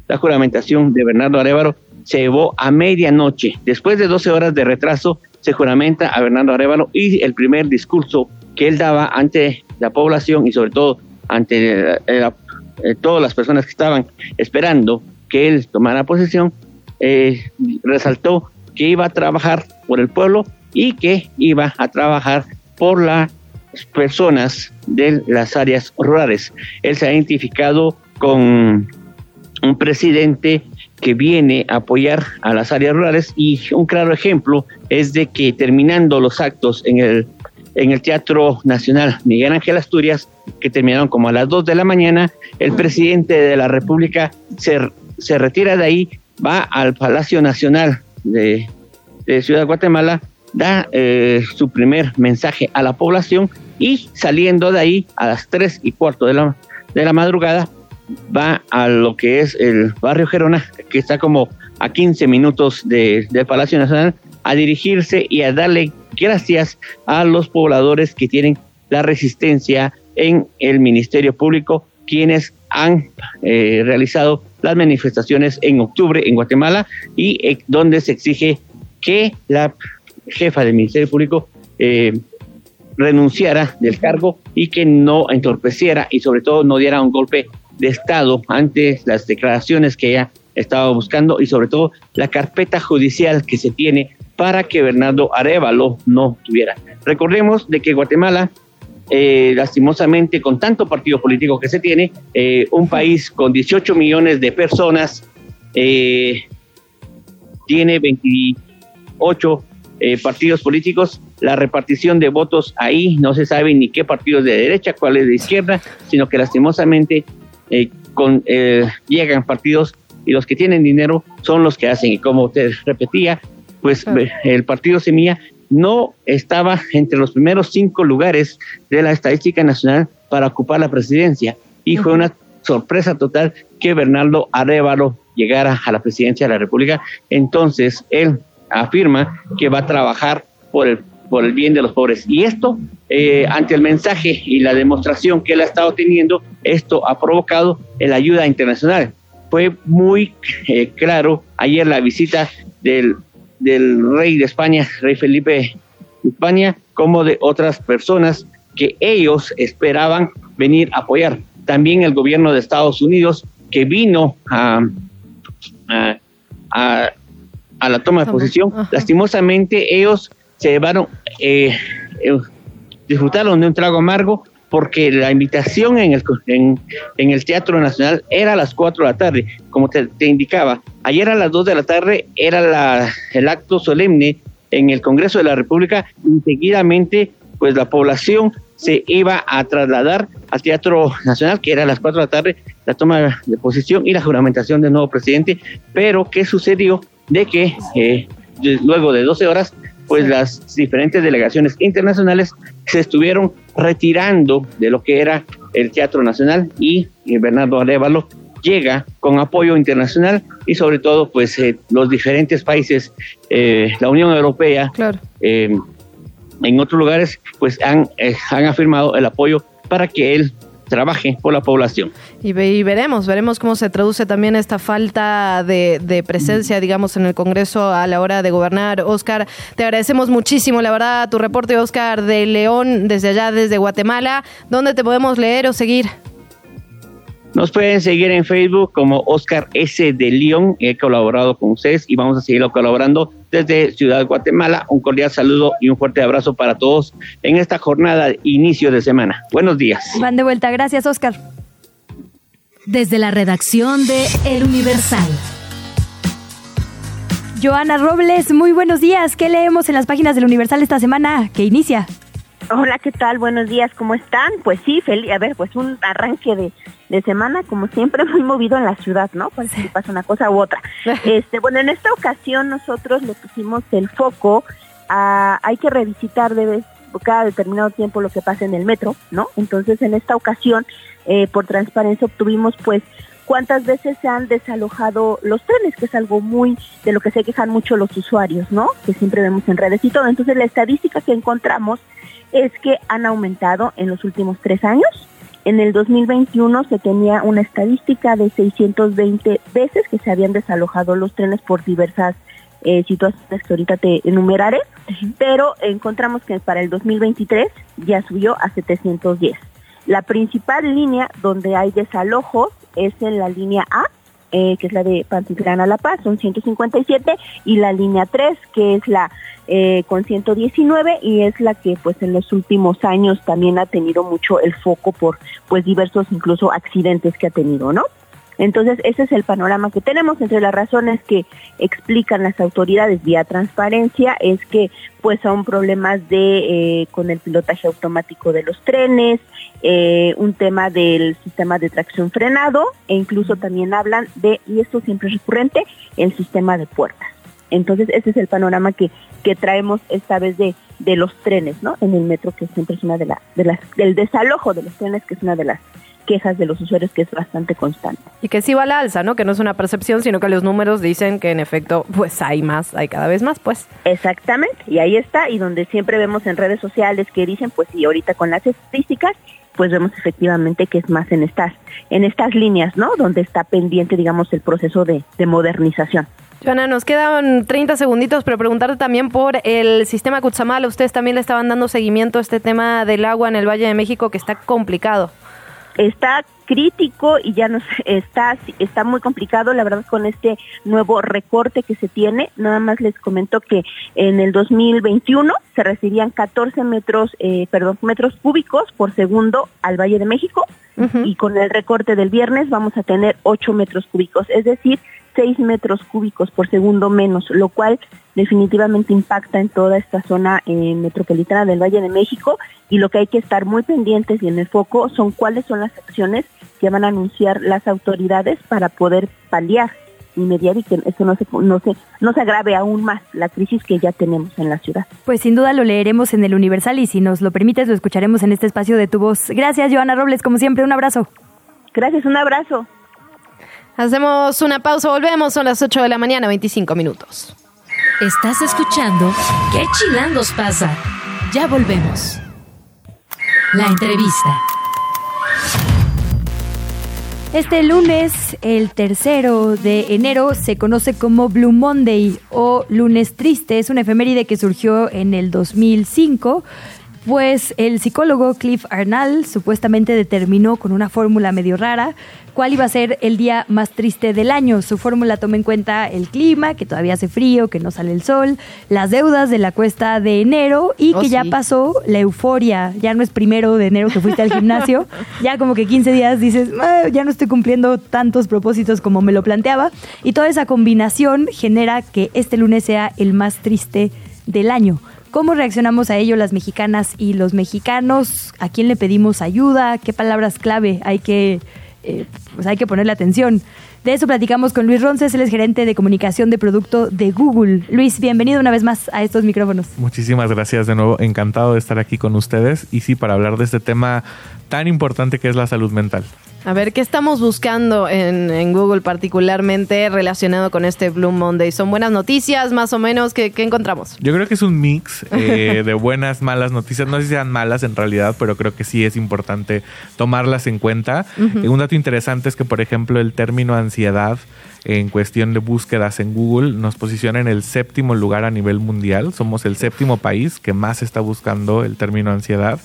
Speaker 23: la juramentación de Bernardo Arevalo se llevó a medianoche. Después de 12 horas de retraso, se juramenta a Bernardo Arevalo y el primer discurso que él daba ante la población y sobre todo ante eh, eh, todas las personas que estaban esperando que él tomara posesión, eh, resaltó que iba a trabajar por el pueblo y que iba a trabajar por las personas de las áreas rurales. Él se ha identificado con un presidente que viene a apoyar a las áreas rurales y un claro ejemplo es de que terminando los actos en el, en el Teatro Nacional Miguel Ángel Asturias, que terminaron como a las 2 de la mañana, el presidente de la República se, se retira de ahí, va al Palacio Nacional de, de Ciudad de Guatemala, da eh, su primer mensaje a la población y saliendo de ahí a las 3 y cuarto de la, de la madrugada, va a lo que es el barrio Gerona, que está como a 15 minutos de- del Palacio Nacional, a dirigirse y a darle gracias a los pobladores que tienen la resistencia en el Ministerio Público, quienes han eh, realizado las manifestaciones en octubre en Guatemala y eh, donde se exige que la jefa del Ministerio Público eh, renunciara del cargo y que no entorpeciera y sobre todo no diera un golpe de Estado ante las declaraciones que ella estaba buscando y sobre todo la carpeta judicial que se tiene para que Bernardo Arevalo no tuviera. Recordemos de que Guatemala, eh, lastimosamente, con tanto partido político que se tiene, eh, un país con 18 millones de personas, eh, tiene 28 eh, partidos políticos, la repartición de votos ahí no se sabe ni qué partidos de derecha, cuáles de izquierda, sino que lastimosamente llegan partidos y los que tienen dinero son los que hacen. Y como usted repetía, pues el partido Semilla no estaba entre los primeros cinco lugares de la estadística nacional para ocupar la presidencia. Y fue una sorpresa total que Bernardo Arevalo llegara a la presidencia de la República. Entonces, él afirma que va a trabajar por el, por el bien de los pobres. Y esto, eh, ante el mensaje y la demostración que él ha estado teniendo, esto ha provocado la ayuda internacional. Fue muy eh, claro ayer la visita del, del rey de España, rey Felipe de España, como de otras personas que ellos esperaban venir a apoyar. También el gobierno de Estados Unidos que vino a, a, a, a la toma de posición. Lastimosamente ellos se llevaron, eh, eh, disfrutaron de un trago amargo porque la invitación en el, en, en el Teatro Nacional era a las 4 de la tarde, como te, te indicaba. Ayer a las 2 de la tarde era la, el acto solemne en el Congreso de la República y seguidamente pues la población se iba a trasladar al Teatro Nacional, que era a las 4 de la tarde, la toma de posición y la juramentación del nuevo presidente. Pero, ¿qué sucedió? De que eh, luego de 12 horas, pues las diferentes delegaciones internacionales se estuvieron retirando de lo que era el Teatro Nacional y, eh, Bernardo Arevalo llega con apoyo internacional y sobre todo pues eh, los diferentes países, eh, la Unión Europea, eh, en otros lugares pues han, han afirmado el apoyo para que él trabaje por la población.
Speaker 4: Y, ve- y veremos, veremos cómo se traduce también esta falta de, de presencia, digamos, en el Congreso a la hora de gobernar. Oscar, te agradecemos muchísimo, la verdad, tu reporte, Oscar de León, desde allá, desde Guatemala. ¿Dónde te podemos leer o seguir?
Speaker 23: Nos pueden seguir en Facebook como Oscar S. de León. He colaborado con ustedes y vamos a seguirlo colaborando desde Ciudad de Guatemala. Un cordial saludo y un fuerte abrazo para todos en esta jornada de inicio de semana. Buenos días.
Speaker 5: Van de vuelta. Gracias, Oscar.
Speaker 3: Desde la redacción de El Universal.
Speaker 5: Joana Robles, muy buenos días. ¿Qué leemos en las páginas del Universal esta semana que inicia?
Speaker 24: Hola, ¿qué tal? Buenos días, ¿cómo están? Pues sí, feliz, a ver, pues un arranque de, de semana, como siempre, <laughs> muy movido en la ciudad, ¿no? Pues si pasa una cosa u otra. <laughs> Este, bueno, en esta ocasión nosotros le pusimos el foco a, hay que revisitar de vez, cada determinado tiempo lo que pasa en el metro, ¿no? Entonces, en esta ocasión, eh, por transparencia, obtuvimos, pues, cuántas veces se han desalojado los trenes, que es algo muy de lo que se quejan mucho los usuarios, ¿no? Que siempre vemos en redes y todo. Entonces, la estadística que encontramos es que han aumentado en los últimos tres años. En el 2021 se tenía una estadística de 620 veces que se habían desalojado los trenes por diversas eh, situaciones que ahorita te enumeraré, pero encontramos que para el 2023 ya subió a 710. La principal línea donde hay desalojos es en la línea A, eh, que es la de Pantitlán a La Paz, son 157, y la línea 3, que es la eh, con 119 y es la que pues en los últimos años también ha tenido mucho el foco por pues diversos incluso accidentes que ha tenido, ¿no? Entonces, ese es el panorama que tenemos. Entre las razones que explican las autoridades vía transparencia es que pues son problemas de eh, con el pilotaje automático de los trenes, eh, un tema del sistema de tracción frenado e incluso también hablan de, y esto siempre es recurrente, el sistema de puertas. Entonces, ese es el panorama que, que traemos esta vez de, de los trenes, ¿no? En el metro, que siempre es una de, la, de las, del desalojo de los trenes, que es una de las quejas de los usuarios que es bastante constante.
Speaker 4: Y que sí va a la alza, ¿no? Que no es una percepción, sino que los números dicen que en efecto, pues hay más, hay cada vez más, pues.
Speaker 24: Exactamente, y ahí está, y donde siempre vemos en redes sociales que dicen, pues sí, ahorita con las estadísticas, pues vemos efectivamente que es más en estas, en estas líneas, ¿no? Donde está pendiente, digamos, el proceso de, de modernización.
Speaker 4: Joana, nos quedan 30 segunditos, pero preguntarte también por el sistema Cutzamala. Ustedes también le estaban dando seguimiento a este tema del agua en el Valle de México, que está complicado.
Speaker 24: Está crítico y ya nos está está muy complicado la verdad con este nuevo recorte que se tiene. Nada más les comento que en el 2021 se recibían 14 metros eh, perdón metros cúbicos por segundo al Valle de México y con el recorte del viernes vamos a tener 8 metros cúbicos. Es decir 6 metros cúbicos por segundo menos, lo cual definitivamente impacta en toda esta zona eh, metropolitana del Valle de México y lo que hay que estar muy pendientes y en el foco son cuáles son las acciones que van a anunciar las autoridades para poder paliar y mediar y que esto no se, no se, no se agrave aún más la crisis que ya tenemos en la ciudad.
Speaker 5: Pues sin duda lo leeremos en el Universal y si nos lo permites lo escucharemos en este espacio de tu voz. Gracias, Joana Robles, como siempre, un abrazo.
Speaker 24: Gracias, un abrazo.
Speaker 4: Hacemos una pausa, volvemos, son las 8 de la mañana, 25 minutos.
Speaker 3: Estás escuchando ¿Qué chilangos pasa? Ya volvemos. La entrevista.
Speaker 5: Este lunes, el tercero de enero, se conoce como Blue Monday o lunes triste. Es una efeméride que surgió en el 2005 pues el psicólogo Cliff Arnall supuestamente determinó con una fórmula medio rara cuál iba a ser el día más triste del año. Su fórmula toma en cuenta el clima, que todavía hace frío, que no sale el sol, las deudas de la cuesta de enero y
Speaker 4: Oh,
Speaker 5: que ya pasó la euforia. Ya no es primero de enero que fuiste al gimnasio, <laughs> ya como que 15 días dices, "Ah, ya no estoy cumpliendo tantos propósitos como me lo planteaba. Y toda esa combinación genera que este lunes sea el más triste del año. ¿Cómo reaccionamos a ello las mexicanas y los mexicanos? ¿A quién le pedimos ayuda? ¿Qué palabras clave hay que, eh, pues hay que ponerle atención? De eso platicamos con Luis Ronces, él es gerente de comunicación de producto de Google. Luis, bienvenido una vez más a estos micrófonos.
Speaker 25: Muchísimas gracias de nuevo, encantado de estar aquí con ustedes y sí, para hablar de este tema tan importante que es la salud mental.
Speaker 4: A ver, ¿qué estamos buscando en, en Google particularmente relacionado con este Blue Monday? ¿Son buenas noticias más o menos? ¿Qué, qué encontramos?
Speaker 25: Yo creo que es un mix <laughs> eh, de buenas, malas noticias. No sé si sean malas en realidad, pero creo que sí es importante tomarlas en cuenta. Un dato interesante es que, por ejemplo, el término ansiedad en cuestión de búsquedas en Google nos posiciona en el séptimo lugar a nivel mundial. Somos el séptimo país que más está buscando el término ansiedad.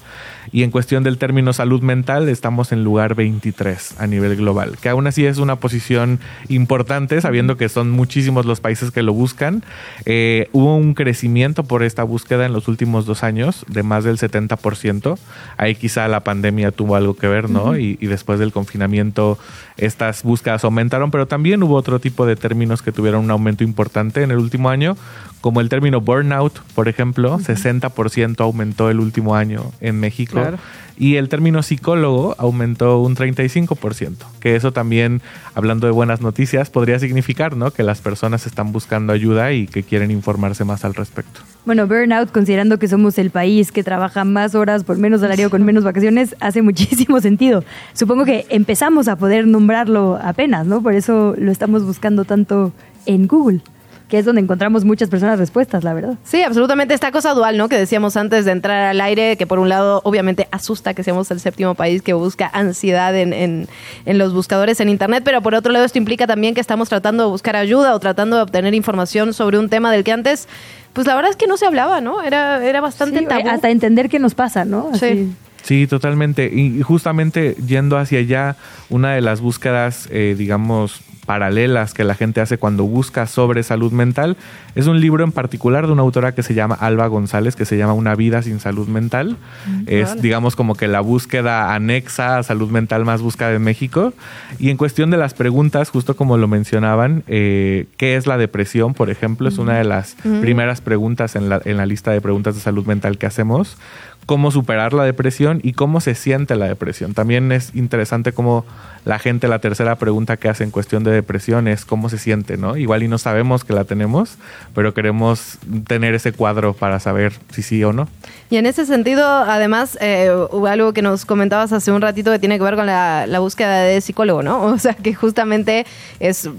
Speaker 25: Y en cuestión del término salud mental, estamos en lugar 23 a nivel global, que aún así es una posición importante, sabiendo que son muchísimos los países que lo buscan. Eh, hubo un crecimiento por esta búsqueda en los últimos dos años de más del 70%. Ahí quizá la pandemia tuvo algo que ver, ¿no? Y, y después del confinamiento estas búsquedas aumentaron, pero también hubo otro tipo de términos que tuvieron un aumento importante en el último año, como el término burnout, por ejemplo, 60% aumentó el último año en México.
Speaker 26: Claro.
Speaker 25: Y el término psicólogo aumentó un 35%, que eso también, hablando de buenas noticias, podría significar ¿no? que las personas están buscando ayuda y que quieren informarse más al respecto.
Speaker 5: Bueno, burnout, considerando que somos el país que trabaja más horas por menos salario con menos vacaciones, hace muchísimo sentido. Supongo que empezamos a poder nombrarlo apenas, ¿no? Por eso lo estamos buscando tanto en Google, que es donde encontramos muchas personas respuestas, la verdad.
Speaker 4: Sí, absolutamente. Esta cosa dual, ¿no? Que decíamos antes de entrar al aire, que por un lado, obviamente, asusta que seamos el séptimo país que busca ansiedad en, en, en los buscadores en Internet, pero por otro lado, esto implica también que estamos tratando de buscar ayuda o tratando de obtener información sobre un tema del que antes, pues la verdad es que no se hablaba, ¿no? Era, era bastante
Speaker 5: Sí,
Speaker 4: tabú.
Speaker 5: hasta entender qué nos pasa, ¿no? Así.
Speaker 25: Sí, totalmente. Y y justamente yendo hacia allá, una de las búsquedas, eh, digamos, paralelas que la gente hace cuando busca sobre salud mental. Es un libro en particular de una autora que se llama Alba González, que se llama Una vida sin salud mental. es, digamos, como que la búsqueda anexa a salud mental más buscada en México. Y en cuestión de las preguntas, justo como lo mencionaban, eh, ¿qué es la depresión, por ejemplo? Es una de las
Speaker 27: Ujú.
Speaker 25: primeras preguntas en la, en la lista de preguntas de salud mental que hacemos cómo superar la depresión y cómo se siente la depresión. También es interesante cómo la gente, la tercera pregunta que hace en cuestión de depresión es cómo se siente, ¿no? Igual y no sabemos que la tenemos, pero queremos tener ese cuadro para saber si sí o no.
Speaker 4: Y en ese sentido, además, eh, hubo algo que nos comentabas hace un ratito que tiene que ver con la, búsqueda de psicólogo, ¿no? <laughs> O sea, que justamente es,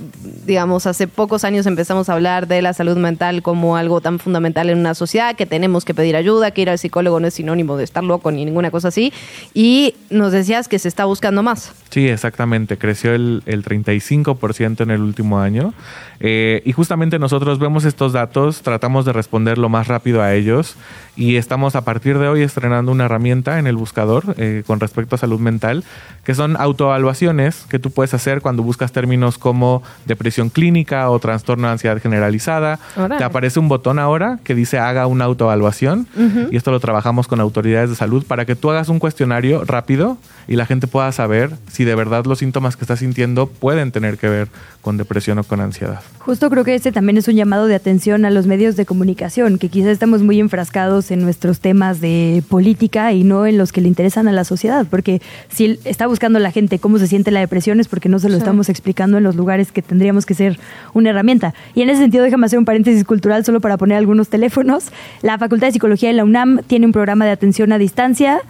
Speaker 4: digamos, hace pocos años empezamos a hablar de la salud mental como algo tan fundamental en una sociedad, que tenemos que pedir ayuda, que ir al psicólogo no es sinónimo de estar loco ni ninguna cosa así. Y nos decías que se está buscando más.
Speaker 25: Sí, exactamente. Creció el, el 35% en el último año. Eh, y justamente nosotros vemos estos datos, tratamos de responder lo más rápido a ellos y estamos a partir de hoy estrenando una herramienta en el buscador eh, con respecto a salud mental, que son autoevaluaciones que tú puedes hacer cuando buscas términos como depresión clínica o trastorno de ansiedad generalizada.
Speaker 27: Órale.
Speaker 25: Te aparece un botón ahora que dice haga una autoevaluación
Speaker 27: Ujú.
Speaker 25: y esto lo trabajamos con autoridades de salud para que tú hagas un cuestionario rápido y la gente pueda saber si de verdad los síntomas que estás sintiendo pueden tener que ver con depresión o con ansiedad.
Speaker 5: Justo creo que este también es un llamado de atención a los medios de comunicación, que quizás estamos muy enfrascados en nuestros temas de política y no en los que le interesan a la sociedad, porque si está buscando la gente cómo se siente la depresión es porque no se lo
Speaker 4: Sí.
Speaker 5: estamos explicando en los lugares que tendríamos que ser una herramienta. Y en ese sentido, déjame hacer un paréntesis cultural solo para poner algunos teléfonos. La Facultad de Psicología de la UNAM tiene un programa de atención a distancia.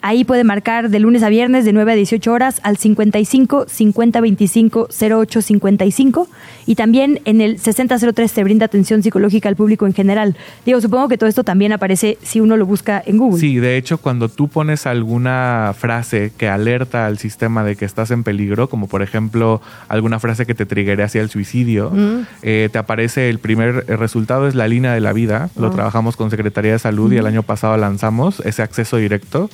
Speaker 5: Ahí puede marcar de lunes a viernes de 9 a 18 horas al 55 50 25 08 55 y también en el 6003 se brinda atención psicológica al público en general. Digo, supongo que todo esto también aparece si uno lo busca en Google.
Speaker 25: Sí, de hecho, cuando tú pones alguna frase que alerta al sistema de que estás en peligro, como por ejemplo alguna frase que te triggere hacia el suicidio,
Speaker 27: Mm.
Speaker 25: eh, te aparece el primer eh, resultado es la línea de la vida. Lo
Speaker 4: Ah.
Speaker 25: trabajamos con Secretaría de Salud y el año pasado lanzamos ese acceso directo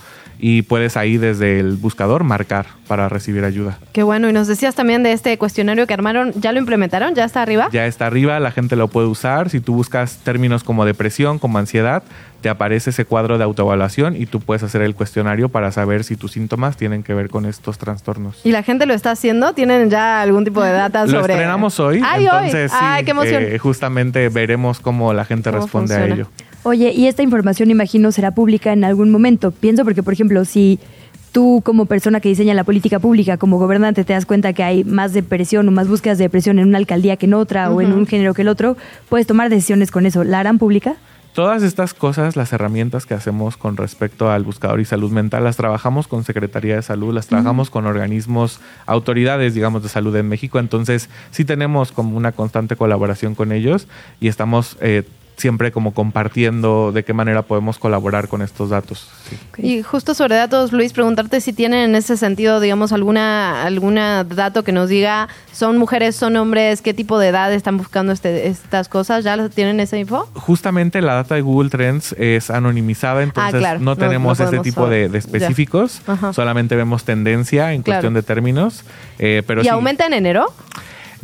Speaker 25: y puedes ahí desde el buscador marcar para recibir ayuda.
Speaker 4: Qué bueno. Y nos decías también de este cuestionario que armaron. ¿Ya lo implementaron? ¿Ya está arriba?
Speaker 25: Ya está arriba, la gente lo puede usar. Si tú buscas términos como depresión, como ansiedad, te aparece ese cuadro de autoevaluación y tú puedes hacer el cuestionario para saber si tus síntomas tienen que ver con estos trastornos.
Speaker 4: ¿Y la gente lo está haciendo? ¿Tienen ya algún tipo de data
Speaker 25: Lo
Speaker 4: sobre...?
Speaker 25: estrenamos hoy,
Speaker 4: ¡Ay,
Speaker 25: entonces
Speaker 4: hoy!
Speaker 25: sí,
Speaker 4: ¡Ay, qué emoción!
Speaker 25: eh, justamente veremos cómo la gente
Speaker 4: ¿Cómo
Speaker 25: responde a ello.
Speaker 5: Oye, y esta información imagino será pública en algún momento. Pienso porque, por ejemplo, si tú como persona que diseña la política pública, como gobernante, te das cuenta que hay más depresión o más búsquedas de depresión en una alcaldía que en otra o en un género que el otro, puedes tomar decisiones con eso. ¿La harán pública?
Speaker 25: Todas estas cosas, las herramientas que hacemos con respecto al buscador y salud mental, las trabajamos con Secretaría de Salud, las trabajamos con organismos, autoridades, digamos, de salud en México. Entonces, sí tenemos como una constante colaboración con ellos y estamos eh, siempre como compartiendo de qué manera podemos colaborar con estos datos. sí.
Speaker 4: Y justo sobre datos, Luis, preguntarte si tienen en ese sentido, digamos, alguna alguna dato que nos diga, son mujeres, son hombres, qué tipo de edad están buscando este, estas cosas. ¿Ya lo- tienen esa info?
Speaker 25: Justamente la data de Google Trends es anonimizada, entonces
Speaker 4: Ah, claro.
Speaker 25: no tenemos
Speaker 4: no
Speaker 25: ese tipo de, específicos, solamente vemos tendencia en
Speaker 4: Claro.
Speaker 25: cuestión de términos. eh, pero
Speaker 4: ¿Y
Speaker 25: sí,
Speaker 4: aumenta en enero?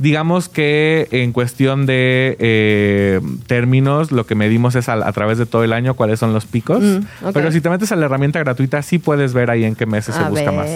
Speaker 25: Digamos que en cuestión de eh, términos, lo que medimos es a, a través de todo el año cuáles son los picos.
Speaker 5: Mm.
Speaker 25: Pero si te metes a la herramienta gratuita, sí puedes ver ahí en qué meses se busca más.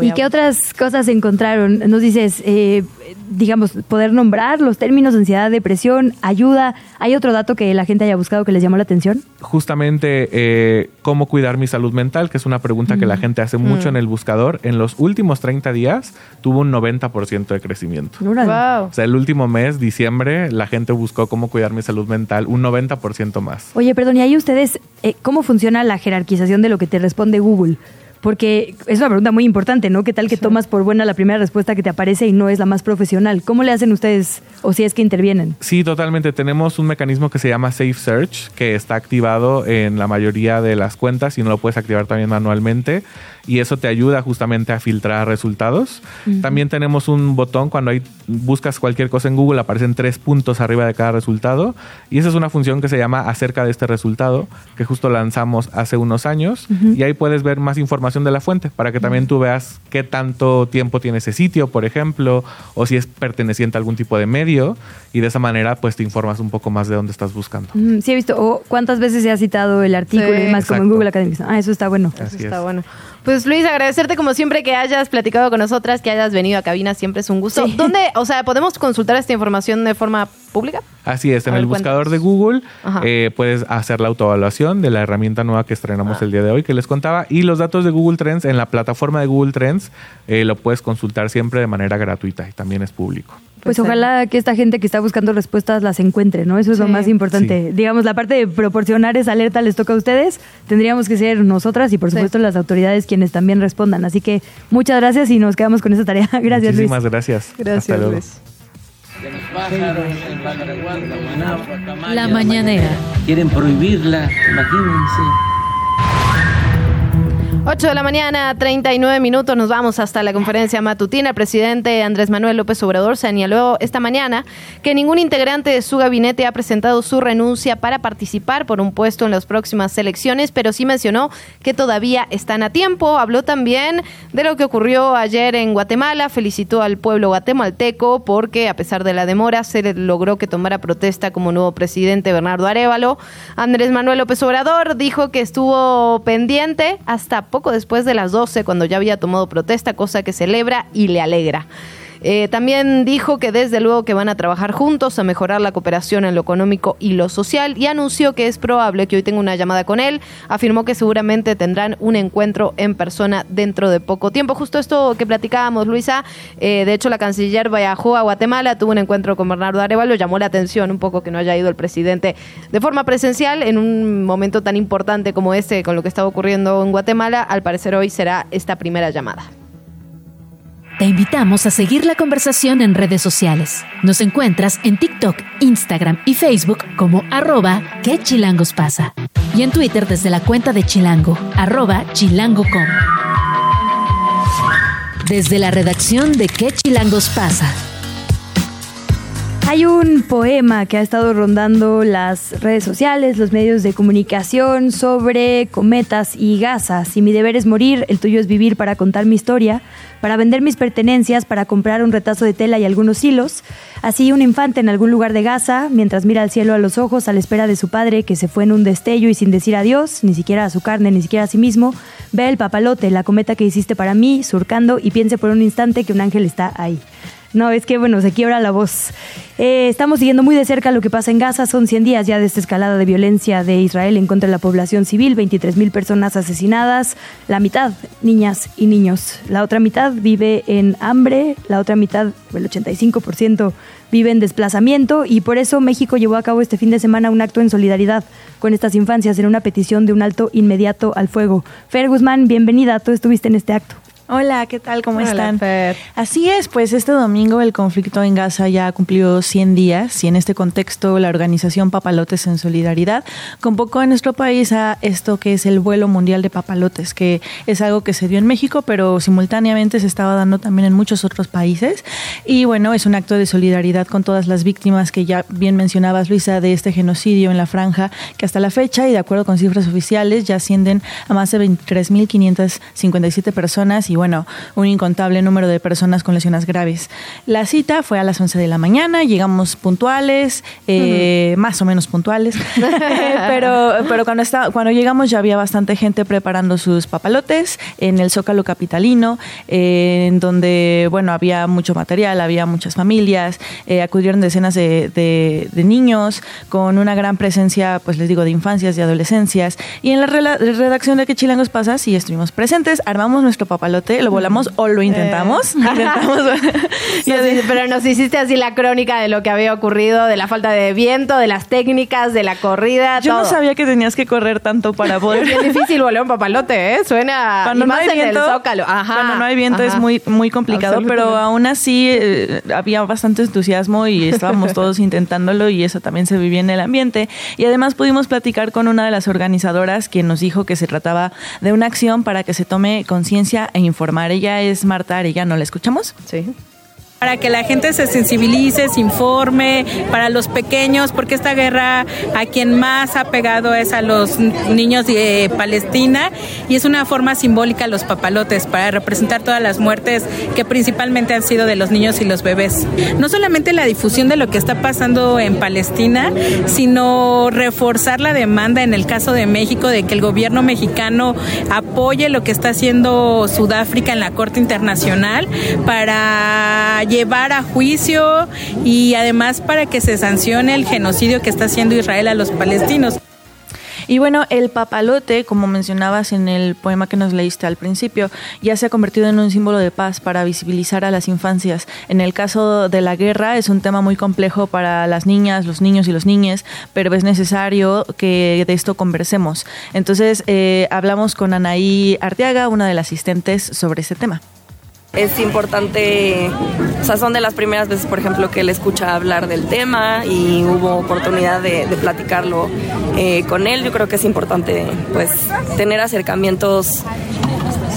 Speaker 5: ¿Y qué otras cosas encontraron? Nos dices, eh, digamos, poder nombrar los términos ansiedad, depresión, ayuda. ¿Hay otro dato que la gente haya buscado que les llamó la atención?
Speaker 25: Justamente eh, cómo cuidar mi salud mental, que es una pregunta que la
Speaker 5: Mm.
Speaker 25: gente hace mucho
Speaker 5: Mm.
Speaker 25: en el buscador. En los últimos 30 días tuvo un 90% de crecimiento.
Speaker 5: Órale.
Speaker 25: O sea, el último mes, diciembre, la gente buscó cómo cuidar mi salud mental un 90% más.
Speaker 5: Oye, perdón, y ahí ustedes, eh, ¿cómo funciona la jerarquización de lo que te responde Google? Porque es una pregunta muy importante, ¿no? ¿Qué tal que tomas por buena la primera respuesta que te aparece y no es la más profesional? ¿Cómo le hacen ustedes o si es que intervienen?
Speaker 25: Sí, totalmente. Tenemos un mecanismo que se llama Safe Search, que está activado en la mayoría de las cuentas y no lo puedes activar también manualmente. Y eso te ayuda justamente a filtrar resultados.
Speaker 27: Ujú.
Speaker 25: También tenemos un botón cuando hay, buscas cualquier cosa en Google, aparecen tres puntos arriba de cada resultado. Y esa es una función que se llama acerca de este resultado, que justo lanzamos hace unos años.
Speaker 27: Ujú.
Speaker 25: Y ahí puedes ver más información de la fuente para que también tú veas qué tanto tiempo tiene ese sitio, por ejemplo, o si es perteneciente a algún tipo de medio y de esa manera pues te informas un poco más de dónde estás buscando.
Speaker 5: Mm, sí, he visto. O cuántas veces se ha citado el artículo
Speaker 4: Sí.
Speaker 5: y demás, como en. Google Academic. Ah, eso está bueno.
Speaker 25: Así
Speaker 4: Está
Speaker 25: es.
Speaker 4: bueno. Pues Luis, agradecerte como siempre que hayas platicado con nosotras, que hayas venido a cabina, siempre es un gusto. ¿Dónde, o sea, podemos consultar esta información de forma pública?
Speaker 25: Así es, en
Speaker 4: ver,
Speaker 25: el buscador de Google eh, puedes hacer la autoevaluación de la herramienta nueva que estrenamos
Speaker 4: Ah.
Speaker 25: el día de hoy que les contaba y los datos de Google Trends en la plataforma de Google Trends eh, lo puedes consultar siempre de manera gratuita y también es público.
Speaker 5: Pues ojalá que esta gente que está buscando respuestas las encuentre, ¿no? Eso es lo más importante. Digamos, la parte de proporcionar esa alerta les toca a ustedes. Tendríamos que ser nosotras y, por supuesto, las autoridades quienes también respondan. Así que muchas gracias y nos quedamos con esa tarea. <laughs> Gracias, Luis.
Speaker 25: Muchísimas gracias. Hasta luego.
Speaker 3: La mañanera.
Speaker 27: Quieren prohibirla, imagínense.
Speaker 4: 8 de la mañana, 39 minutos, nos vamos hasta la conferencia matutina. El presidente Andrés Manuel López Obrador señaló esta mañana que ningún integrante de su gabinete ha presentado su renuncia para participar por un puesto en las próximas elecciones, pero sí mencionó que todavía están a tiempo. Habló también de lo que ocurrió ayer en Guatemala, felicitó al pueblo guatemalteco porque a pesar de la demora se logró que tomara protesta como nuevo presidente Bernardo Arevalo. Andrés Manuel López Obrador dijo que estuvo pendiente hasta poco después de las 12 cuando ya había tomado protesta, cosa que celebra y le alegra. Eh, también dijo que desde luego que van a trabajar juntos a mejorar la cooperación en lo económico y lo social y anunció que es probable que hoy tenga una llamada con él. Afirmó que seguramente tendrán un encuentro en persona dentro de poco tiempo. Justo esto que platicábamos, Luisa, eh, de hecho la canciller viajó a Guatemala, tuvo un encuentro con Bernardo Arevalo, llamó la atención un poco que no haya ido el presidente de forma presencial en un momento tan importante como este con lo que estaba ocurriendo en Guatemala. Al parecer hoy será esta primera llamada.
Speaker 3: Te invitamos a seguir la conversación en redes sociales. Nos encuentras en TikTok, Instagram y Facebook como arroba que chilangos pasa. Y en Twitter desde la cuenta de Chilango, arroba chilango.com. Desde la redacción de ¿Qué chilangos pasa?
Speaker 5: Hay un poema que ha estado rondando las redes sociales, los medios de comunicación sobre cometas y gasas. Si mi deber es morir, el tuyo es vivir para contar mi historia, para vender mis pertenencias, para comprar un retazo de tela y algunos hilos. Así un infante en algún lugar de Gaza, mientras mira al cielo a los ojos a la espera de su padre que se fue en un destello y sin decir adiós, ni siquiera a su carne, ni siquiera a sí mismo, ve el papalote, la cometa que hiciste para mí, surcando y piense por un instante que un ángel está ahí. No, es que bueno, se quiebra la voz. Eh, estamos siguiendo muy de cerca lo que pasa en Gaza. Son 100 días ya de esta escalada de violencia de Israel en contra de la población civil, 23 mil personas asesinadas, la mitad niñas y niños. La otra mitad vive en hambre, la otra mitad, el 85%, vive en desplazamiento y por eso México llevó a cabo este fin de semana un acto en solidaridad con estas infancias en una petición de un alto inmediato al fuego. Fer Guzmán, bienvenida, tú estuviste en este acto.
Speaker 26: Hola, ¿qué tal? ¿Cómo
Speaker 4: Hola,
Speaker 26: están?
Speaker 4: Fer.
Speaker 26: Así es, pues este domingo el conflicto en Gaza ya cumplió 100 días y en este contexto la organización Papalotes en Solidaridad convocó en nuestro país a esto que es el vuelo mundial de papalotes, que es algo que se dio en México, pero simultáneamente se estaba dando también en muchos otros países. Y bueno, es un acto de solidaridad con todas las víctimas que ya bien mencionabas, Luisa, de este genocidio en la franja, que hasta la fecha y de acuerdo con cifras oficiales ya ascienden a más de 23.557 personas y bueno, un incontable número de personas con lesiones graves. La cita fue a las 11 de la mañana, llegamos puntuales, eh, más o menos puntuales, <laughs> pero, pero cuando, está, cuando llegamos ya había bastante gente preparando sus papalotes en el Zócalo Capitalino, eh, en donde, bueno, había mucho material, había muchas familias, eh, acudieron decenas de, de- de niños con una gran presencia, pues les digo, de infancias, de adolescencias. Y en la redacción de Que Chilangos Pasa, sí estuvimos presentes, armamos nuestro papalote, lo volamos o lo intentamos. <laughs> intentamos <laughs>
Speaker 4: pero nos hiciste así la crónica de lo que había ocurrido, de la falta de viento, de las técnicas, de la corrida,
Speaker 26: Yo
Speaker 4: todo.
Speaker 26: no sabía que tenías que correr tanto para <laughs> poder.
Speaker 4: Es difícil volar un papalote, ¿eh? Suena...
Speaker 26: Cuando
Speaker 4: y
Speaker 26: no hay
Speaker 4: en
Speaker 26: viento,
Speaker 4: el Zócalo. Ajá,
Speaker 26: cuando no hay viento es muy muy complicado, pero aún así eh, había bastante entusiasmo y estábamos todos intentándolo y eso también se vivía en el ambiente. Y además pudimos platicar con una de las organizadoras quien nos dijo que se trataba de una acción para que se tome conciencia e informar. Ella es Marta Arellano, ¿no la escuchamos?
Speaker 4: Sí.
Speaker 28: Para que la gente se sensibilice, se informe, para los pequeños, porque esta guerra a quien más ha pegado es a los niños de Palestina y es una forma simbólica los papalotes para representar todas las muertes que principalmente han sido de los niños y los bebés. No solamente la difusión de lo que está pasando en Palestina, sino reforzar la demanda en el caso de México de que el gobierno mexicano apoye lo que está haciendo Sudáfrica en la Corte Internacional para llevar a juicio y además para que se sancione el genocidio que está haciendo Israel a los palestinos.
Speaker 26: Y bueno, el papalote, como mencionabas en el poema que nos leíste al principio, ya se ha convertido en un símbolo de paz para visibilizar a las infancias. En el caso de la guerra es un tema muy complejo para las niñas, los niños y los niñes, pero es necesario que de esto conversemos. Entonces, eh, hablamos con Anaí Arteaga, una de las asistentes, sobre ese tema
Speaker 29: es importante, o sea, son de las primeras veces, por ejemplo, que él escucha hablar del tema y hubo oportunidad de, de platicarlo eh, con él. Yo creo que es importante, pues, tener acercamientos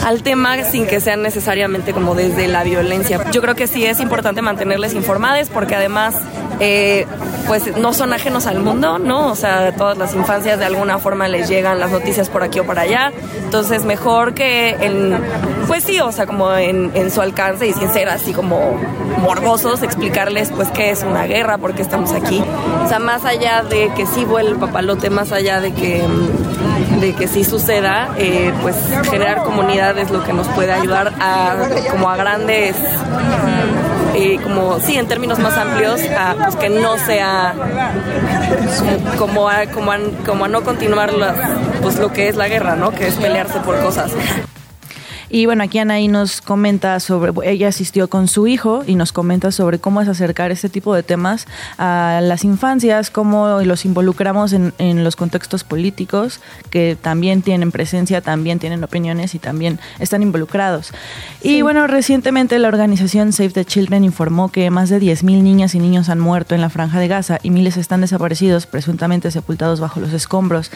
Speaker 29: al tema sin que sean necesariamente como desde la violencia. Yo creo que sí es importante mantenerles informadas porque además eh, pues no son ajenos al mundo, ¿no? O sea, todas las infancias de alguna forma les llegan las noticias por aquí o por allá. Entonces mejor que en, pues sí, o sea, como en, en su alcance y sin ser así como morbosos, explicarles pues qué es una guerra, por qué estamos aquí. O sea, más allá de que sí vuelva el papalote, más allá de que de que sí suceda, eh, pues generar comunidad es lo que nos puede ayudar a como a grandes eh, como sí en términos más amplios a pues, que no sea como, a, como a, como a no continuar las, pues lo que es la guerra no que es pelearse por cosas
Speaker 26: Y bueno, aquí Anaí nos comenta sobre, ella asistió con su hijo y nos comenta sobre cómo es acercar este tipo de temas a las infancias, cómo los involucramos en, en los contextos políticos, que también tienen presencia, también tienen opiniones y también están involucrados. Y bueno, recientemente la organización Save the Children informó que más de 10.000 niñas y niños han muerto en la franja de Gaza y miles están desaparecidos, presuntamente sepultados bajo los escombros.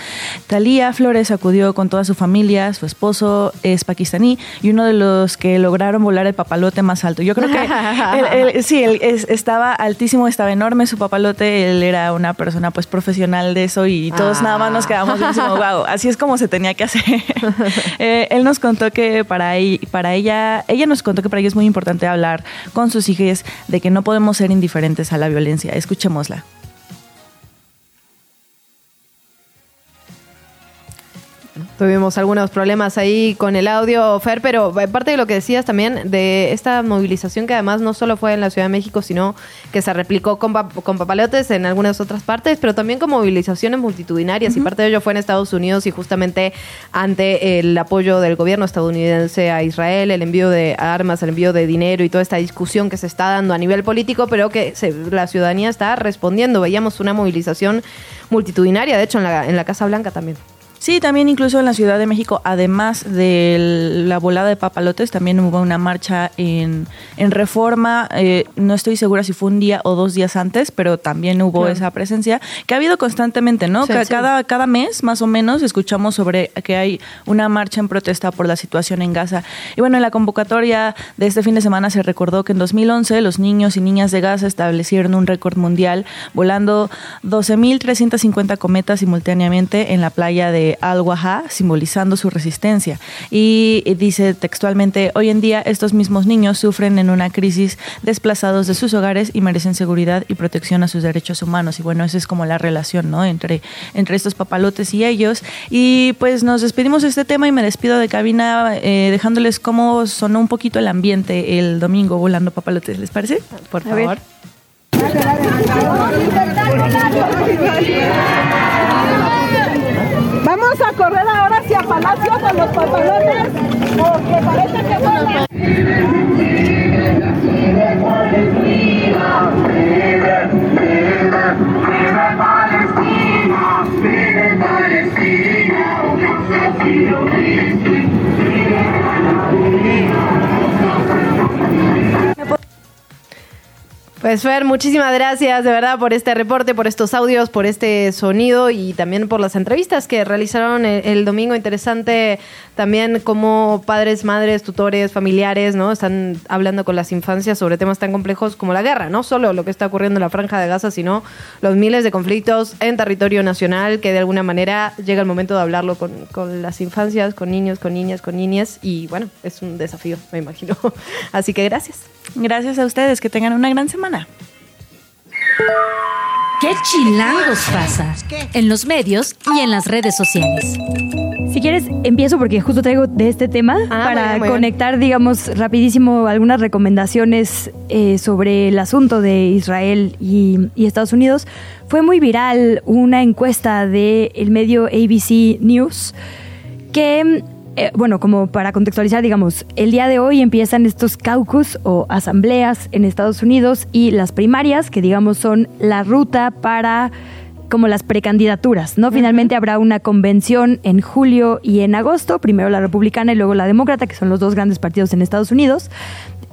Speaker 26: Talía Flores acudió con toda su familia, su esposo es pakistaní y uno de los que lograron volar el papalote más alto. Yo creo que <laughs> él, él, sí, él es, estaba altísimo, estaba enorme su papalote, él era una persona pues profesional de eso y todos
Speaker 4: Ah.
Speaker 26: nada más nos quedamos como, wow, <laughs> así es como se tenía que hacer. <laughs> Eh, él nos contó que para, para ella, ella nos contó que para ella es muy importante hablar con sus hijas de que no podemos ser indiferentes a la violencia. Escuchémosla.
Speaker 4: Tuvimos algunos problemas ahí con el audio, Fer, pero parte de lo que decías también de esta movilización que además no solo fue en la Ciudad de México, sino que se replicó con, pap- con papalotes en algunas otras partes, pero también con movilizaciones multitudinarias y parte de ello fue en Estados Unidos y justamente ante el apoyo del gobierno estadounidense a Israel, el envío de armas, el envío de dinero y toda esta discusión que se está dando a nivel político, pero que se- la ciudadanía está respondiendo. Veíamos una movilización multitudinaria, de hecho en la, en la Casa Blanca también.
Speaker 26: Sí, también incluso en la Ciudad de México, además de la volada de papalotes, también hubo una marcha en, en Reforma. eh, no estoy segura si fue un día o dos días antes, pero también hubo
Speaker 5: Claro.
Speaker 26: esa presencia que ha habido constantemente, ¿no?
Speaker 5: Sí.
Speaker 26: Cada, cada mes, más o menos, escuchamos sobre que hay una marcha en protesta por la situación en Gaza. Y bueno, en la convocatoria de este fin de semana se recordó que en 2011 los niños y niñas de Gaza establecieron un récord mundial volando 12.350 cometas simultáneamente en la playa de Al-Wahá, simbolizando su resistencia. Y y dice textualmente, hoy en día estos mismos niños sufren en una crisis desplazados de sus hogares y merecen seguridad y protección a sus derechos humanos. Y bueno, esa es como la relación, ¿no? Entre, entre estos papalotes y ellos. Y pues nos despedimos de este tema y me despido de cabina eh, dejándoles cómo sonó un poquito el ambiente el domingo volando papalotes. ¿Les parece?
Speaker 4: Por
Speaker 26: favor.
Speaker 30: Vamos a correr ahora hacia Palacio con los pantalones porque parece que vuelan.
Speaker 4: Pues Fer, muchísimas gracias de verdad por este reporte, por estos audios, por este sonido y también por las entrevistas que realizaron el, domingo. Interesante también cómo padres, madres, tutores, familiares, ¿no? Están hablando con las infancias sobre temas tan complejos como la guerra, no solo lo que está ocurriendo en la franja de Gaza, sino los miles de conflictos en territorio nacional que de alguna manera llega el momento de hablarlo con, con las infancias, con niños, con niñas, con niñas y bueno, es un desafío, me imagino. <laughs> Así que gracias.
Speaker 26: Gracias a ustedes, que tengan una gran semana.
Speaker 3: ¿Qué chilangos pasa? En los medios y en las redes sociales.
Speaker 5: Si quieres, empiezo porque justo traigo de este tema
Speaker 4: Ah,
Speaker 5: para
Speaker 4: muy bien, muy bien.
Speaker 5: conectar, digamos, rapidísimo algunas recomendaciones eh, sobre el asunto de Israel y, y Estados Unidos. Fue muy viral una encuesta del el medio ABC News que, eh, bueno, como para contextualizar, digamos, el día de hoy empiezan estos caucus o asambleas en Estados Unidos y las primarias, que digamos son la ruta para como las precandidaturas, ¿no? Finalmente habrá una convención en julio y en agosto, primero la republicana y luego la demócrata, que son los dos grandes partidos en Estados Unidos.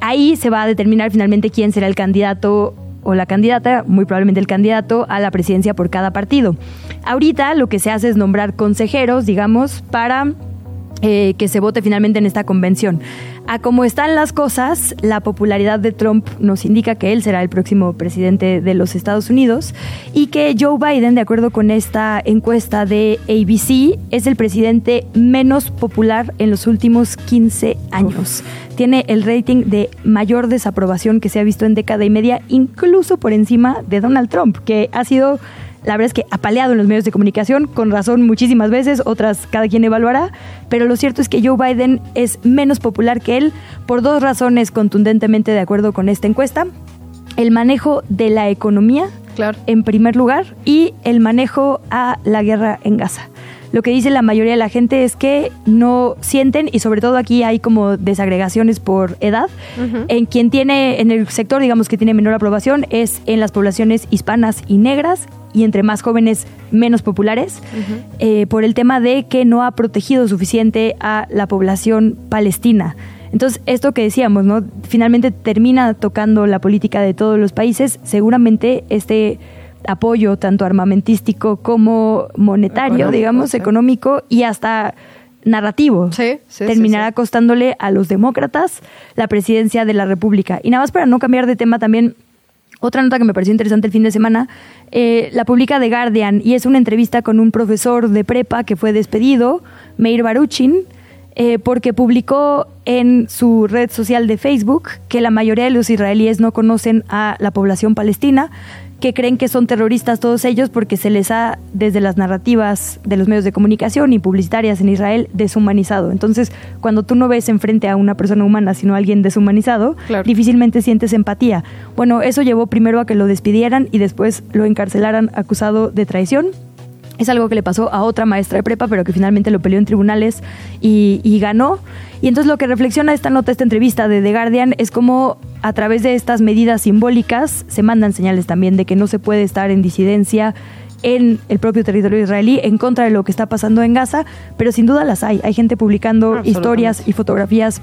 Speaker 5: Ahí se va a determinar finalmente quién será el candidato o la candidata, muy probablemente el candidato a la presidencia por cada partido. Ahorita lo que se hace es nombrar consejeros, digamos, para eh, que se vote finalmente en esta convención. A como están las cosas, la popularidad de Trump nos indica que él será el próximo presidente de los Estados Unidos y que Joe Biden, de acuerdo con esta encuesta de ABC, es el presidente menos popular en los últimos 15 años. Tiene el rating de mayor desaprobación que se ha visto en década y media, incluso por encima de Donald Trump, que ha sido la verdad es que apaleado en los medios de comunicación, con razón muchísimas veces, otras cada quien evaluará, pero lo cierto es que Joe Biden es menos popular que él por dos razones contundentemente de acuerdo con esta encuesta. El manejo de la economía, en primer lugar, y el manejo a la guerra en Gaza. Lo que dice la mayoría de la gente es que no sienten, y sobre todo aquí hay como desagregaciones por edad, en quien tiene, en el sector, digamos, que tiene menor aprobación es en las poblaciones hispanas y negras, y entre más jóvenes, menos populares, eh, por el tema de que no ha protegido suficiente a la población palestina. Entonces, esto que decíamos, ¿no? Finalmente termina tocando la política de todos los países. Seguramente este apoyo, tanto armamentístico como monetario, digamos,
Speaker 4: sí.
Speaker 5: económico y hasta narrativo, terminará costándole a los demócratas la presidencia de la República. Y nada más para no cambiar de tema también, otra nota que me pareció interesante el fin de semana, eh, la publica The Guardian y es una entrevista con un profesor de prepa que fue despedido, Meir Baruchin, eh, porque publicó en su red social de Facebook que la mayoría de los israelíes no conocen a la población palestina, que creen que son terroristas todos ellos porque se les ha, desde las narrativas de los medios de comunicación y publicitarias en Israel, deshumanizado. Entonces, cuando tú no ves enfrente a una persona humana, sino a alguien deshumanizado, difícilmente sientes empatía. Bueno, eso llevó primero a que lo despidieran y después lo encarcelaran acusado de traición. Es algo que le pasó a otra maestra de prepa, pero que finalmente lo peleó en tribunales y, y ganó. Y entonces lo que reflexiona esta nota, esta entrevista de The Guardian, es cómo a través de estas medidas simbólicas se mandan señales también de que no se puede estar en disidencia en el propio territorio israelí en contra de lo que está pasando en Gaza, pero sin duda las hay. Hay gente publicando historias y fotografías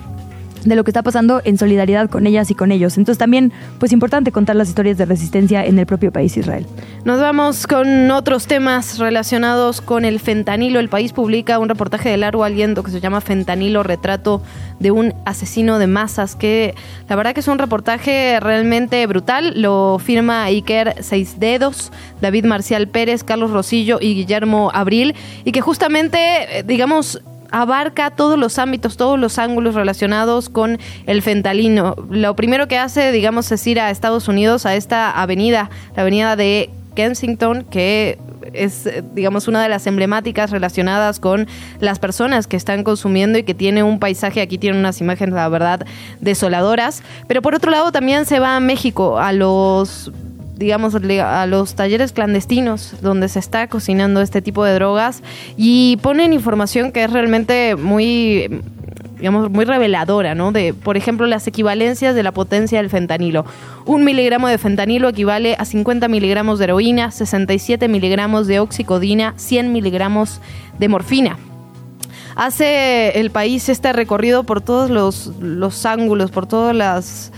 Speaker 5: de lo que está pasando en solidaridad con ellas y con ellos. Entonces también, pues importante contar las historias de resistencia en el propio país Israel.
Speaker 4: Nos vamos con otros temas relacionados con el fentanilo. El país publica un reportaje de largo aliento que se llama Fentanilo, retrato de un asesino de masas, que la verdad que es un reportaje realmente brutal. Lo firma Iker Seis Dedos, David Marcial Pérez, Carlos Rosillo y Guillermo Abril, y que justamente, eh, digamos, abarca todos los ámbitos, todos los ángulos relacionados con el fentalino. Lo primero que hace, digamos, es ir a Estados Unidos, a esta avenida, la avenida de Kensington, que es, eh, digamos, una de las emblemáticas relacionadas con las personas que están consumiendo y que tiene un paisaje, aquí tiene unas imágenes, la verdad, desoladoras. Pero por otro lado, también se va a México, a los digamos, a los talleres clandestinos donde se está cocinando este tipo de drogas y ponen información que es realmente muy digamos, muy reveladora, ¿no? De, por ejemplo, las equivalencias de la potencia del fentanilo. Un miligramo de fentanilo equivale a 50 miligramos de heroína, 67 miligramos de oxicodina, 100 miligramos de morfina. Hace el país este recorrido por todos los, los ángulos, por todas las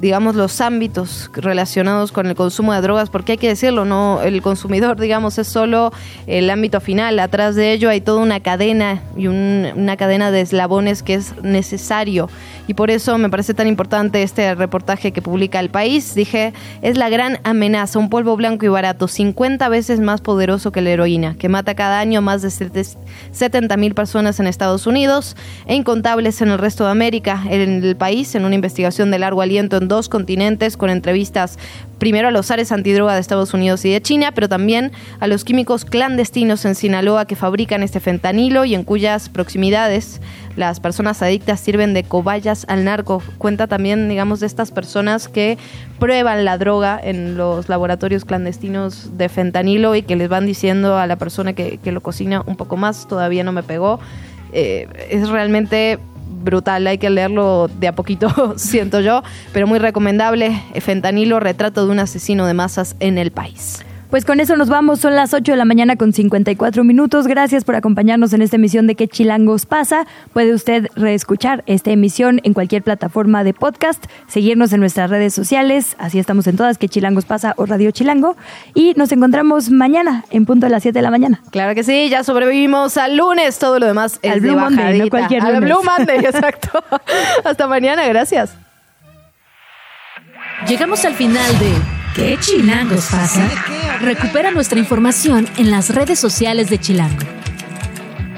Speaker 4: digamos, los ámbitos relacionados con el consumo de drogas, porque hay que decirlo, no, el consumidor, digamos, es solo el ámbito final. Atrás de ello hay toda una cadena y un- una cadena de eslabones que es necesario. Y por eso me parece tan importante este reportaje que publica El País. Dije, es la gran amenaza, un polvo blanco y barato, 50 veces más poderoso que la heroína, que mata cada año más de 70 mil personas en Estados Unidos e incontables en el resto de América. En el país, en una investigación de largo aliento en dos continentes, con entrevistas primero a los ares antidroga de Estados Unidos y de China, pero también a los químicos clandestinos en Sinaloa que fabrican este fentanilo y en cuyas proximidades las personas adictas sirven de cobayas al narco. Cuenta también, digamos, de estas personas que prueban la droga en los laboratorios clandestinos de fentanilo y que les van diciendo a la persona que, que lo cocina un poco más, todavía no me pegó. Eh, es realmente brutal, hay que leerlo de a poquito, <laughs> siento yo, pero muy recomendable. Fentanilo, retrato de un asesino de masas en el país.
Speaker 5: Pues con eso nos vamos, son las 8 de la mañana con 54 minutos. Gracias por acompañarnos en esta emisión de ¿Qué chilangos pasa? Puede usted reescuchar esta emisión en cualquier plataforma de podcast, seguirnos en nuestras redes sociales, así estamos en todas, ¿Qué chilangos pasa? o Radio Chilango. Y nos encontramos mañana en punto de las 7 de la mañana.
Speaker 4: Claro que sí, ya sobrevivimos al lunes, todo lo demás es
Speaker 5: Al
Speaker 4: de
Speaker 5: Blue Monday, no cualquier
Speaker 4: Al. Blue Monday, <laughs> exacto. Hasta mañana, gracias.
Speaker 3: Llegamos al final de ¿Qué chilangos pasa? Recupera nuestra información en las redes sociales de Chilango.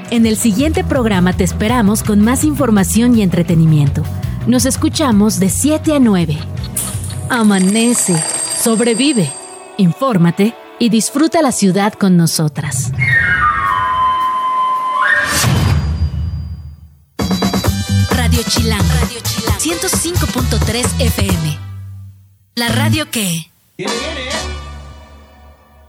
Speaker 3: En el siguiente programa te esperamos con más información y entretenimiento. Nos escuchamos de 7 a 9. Amanece, sobrevive, infórmate y disfruta la ciudad con nosotras. Radio Chilango. Radio Chilango. 105.3 FM. La radio que...
Speaker 2: Get it, get it.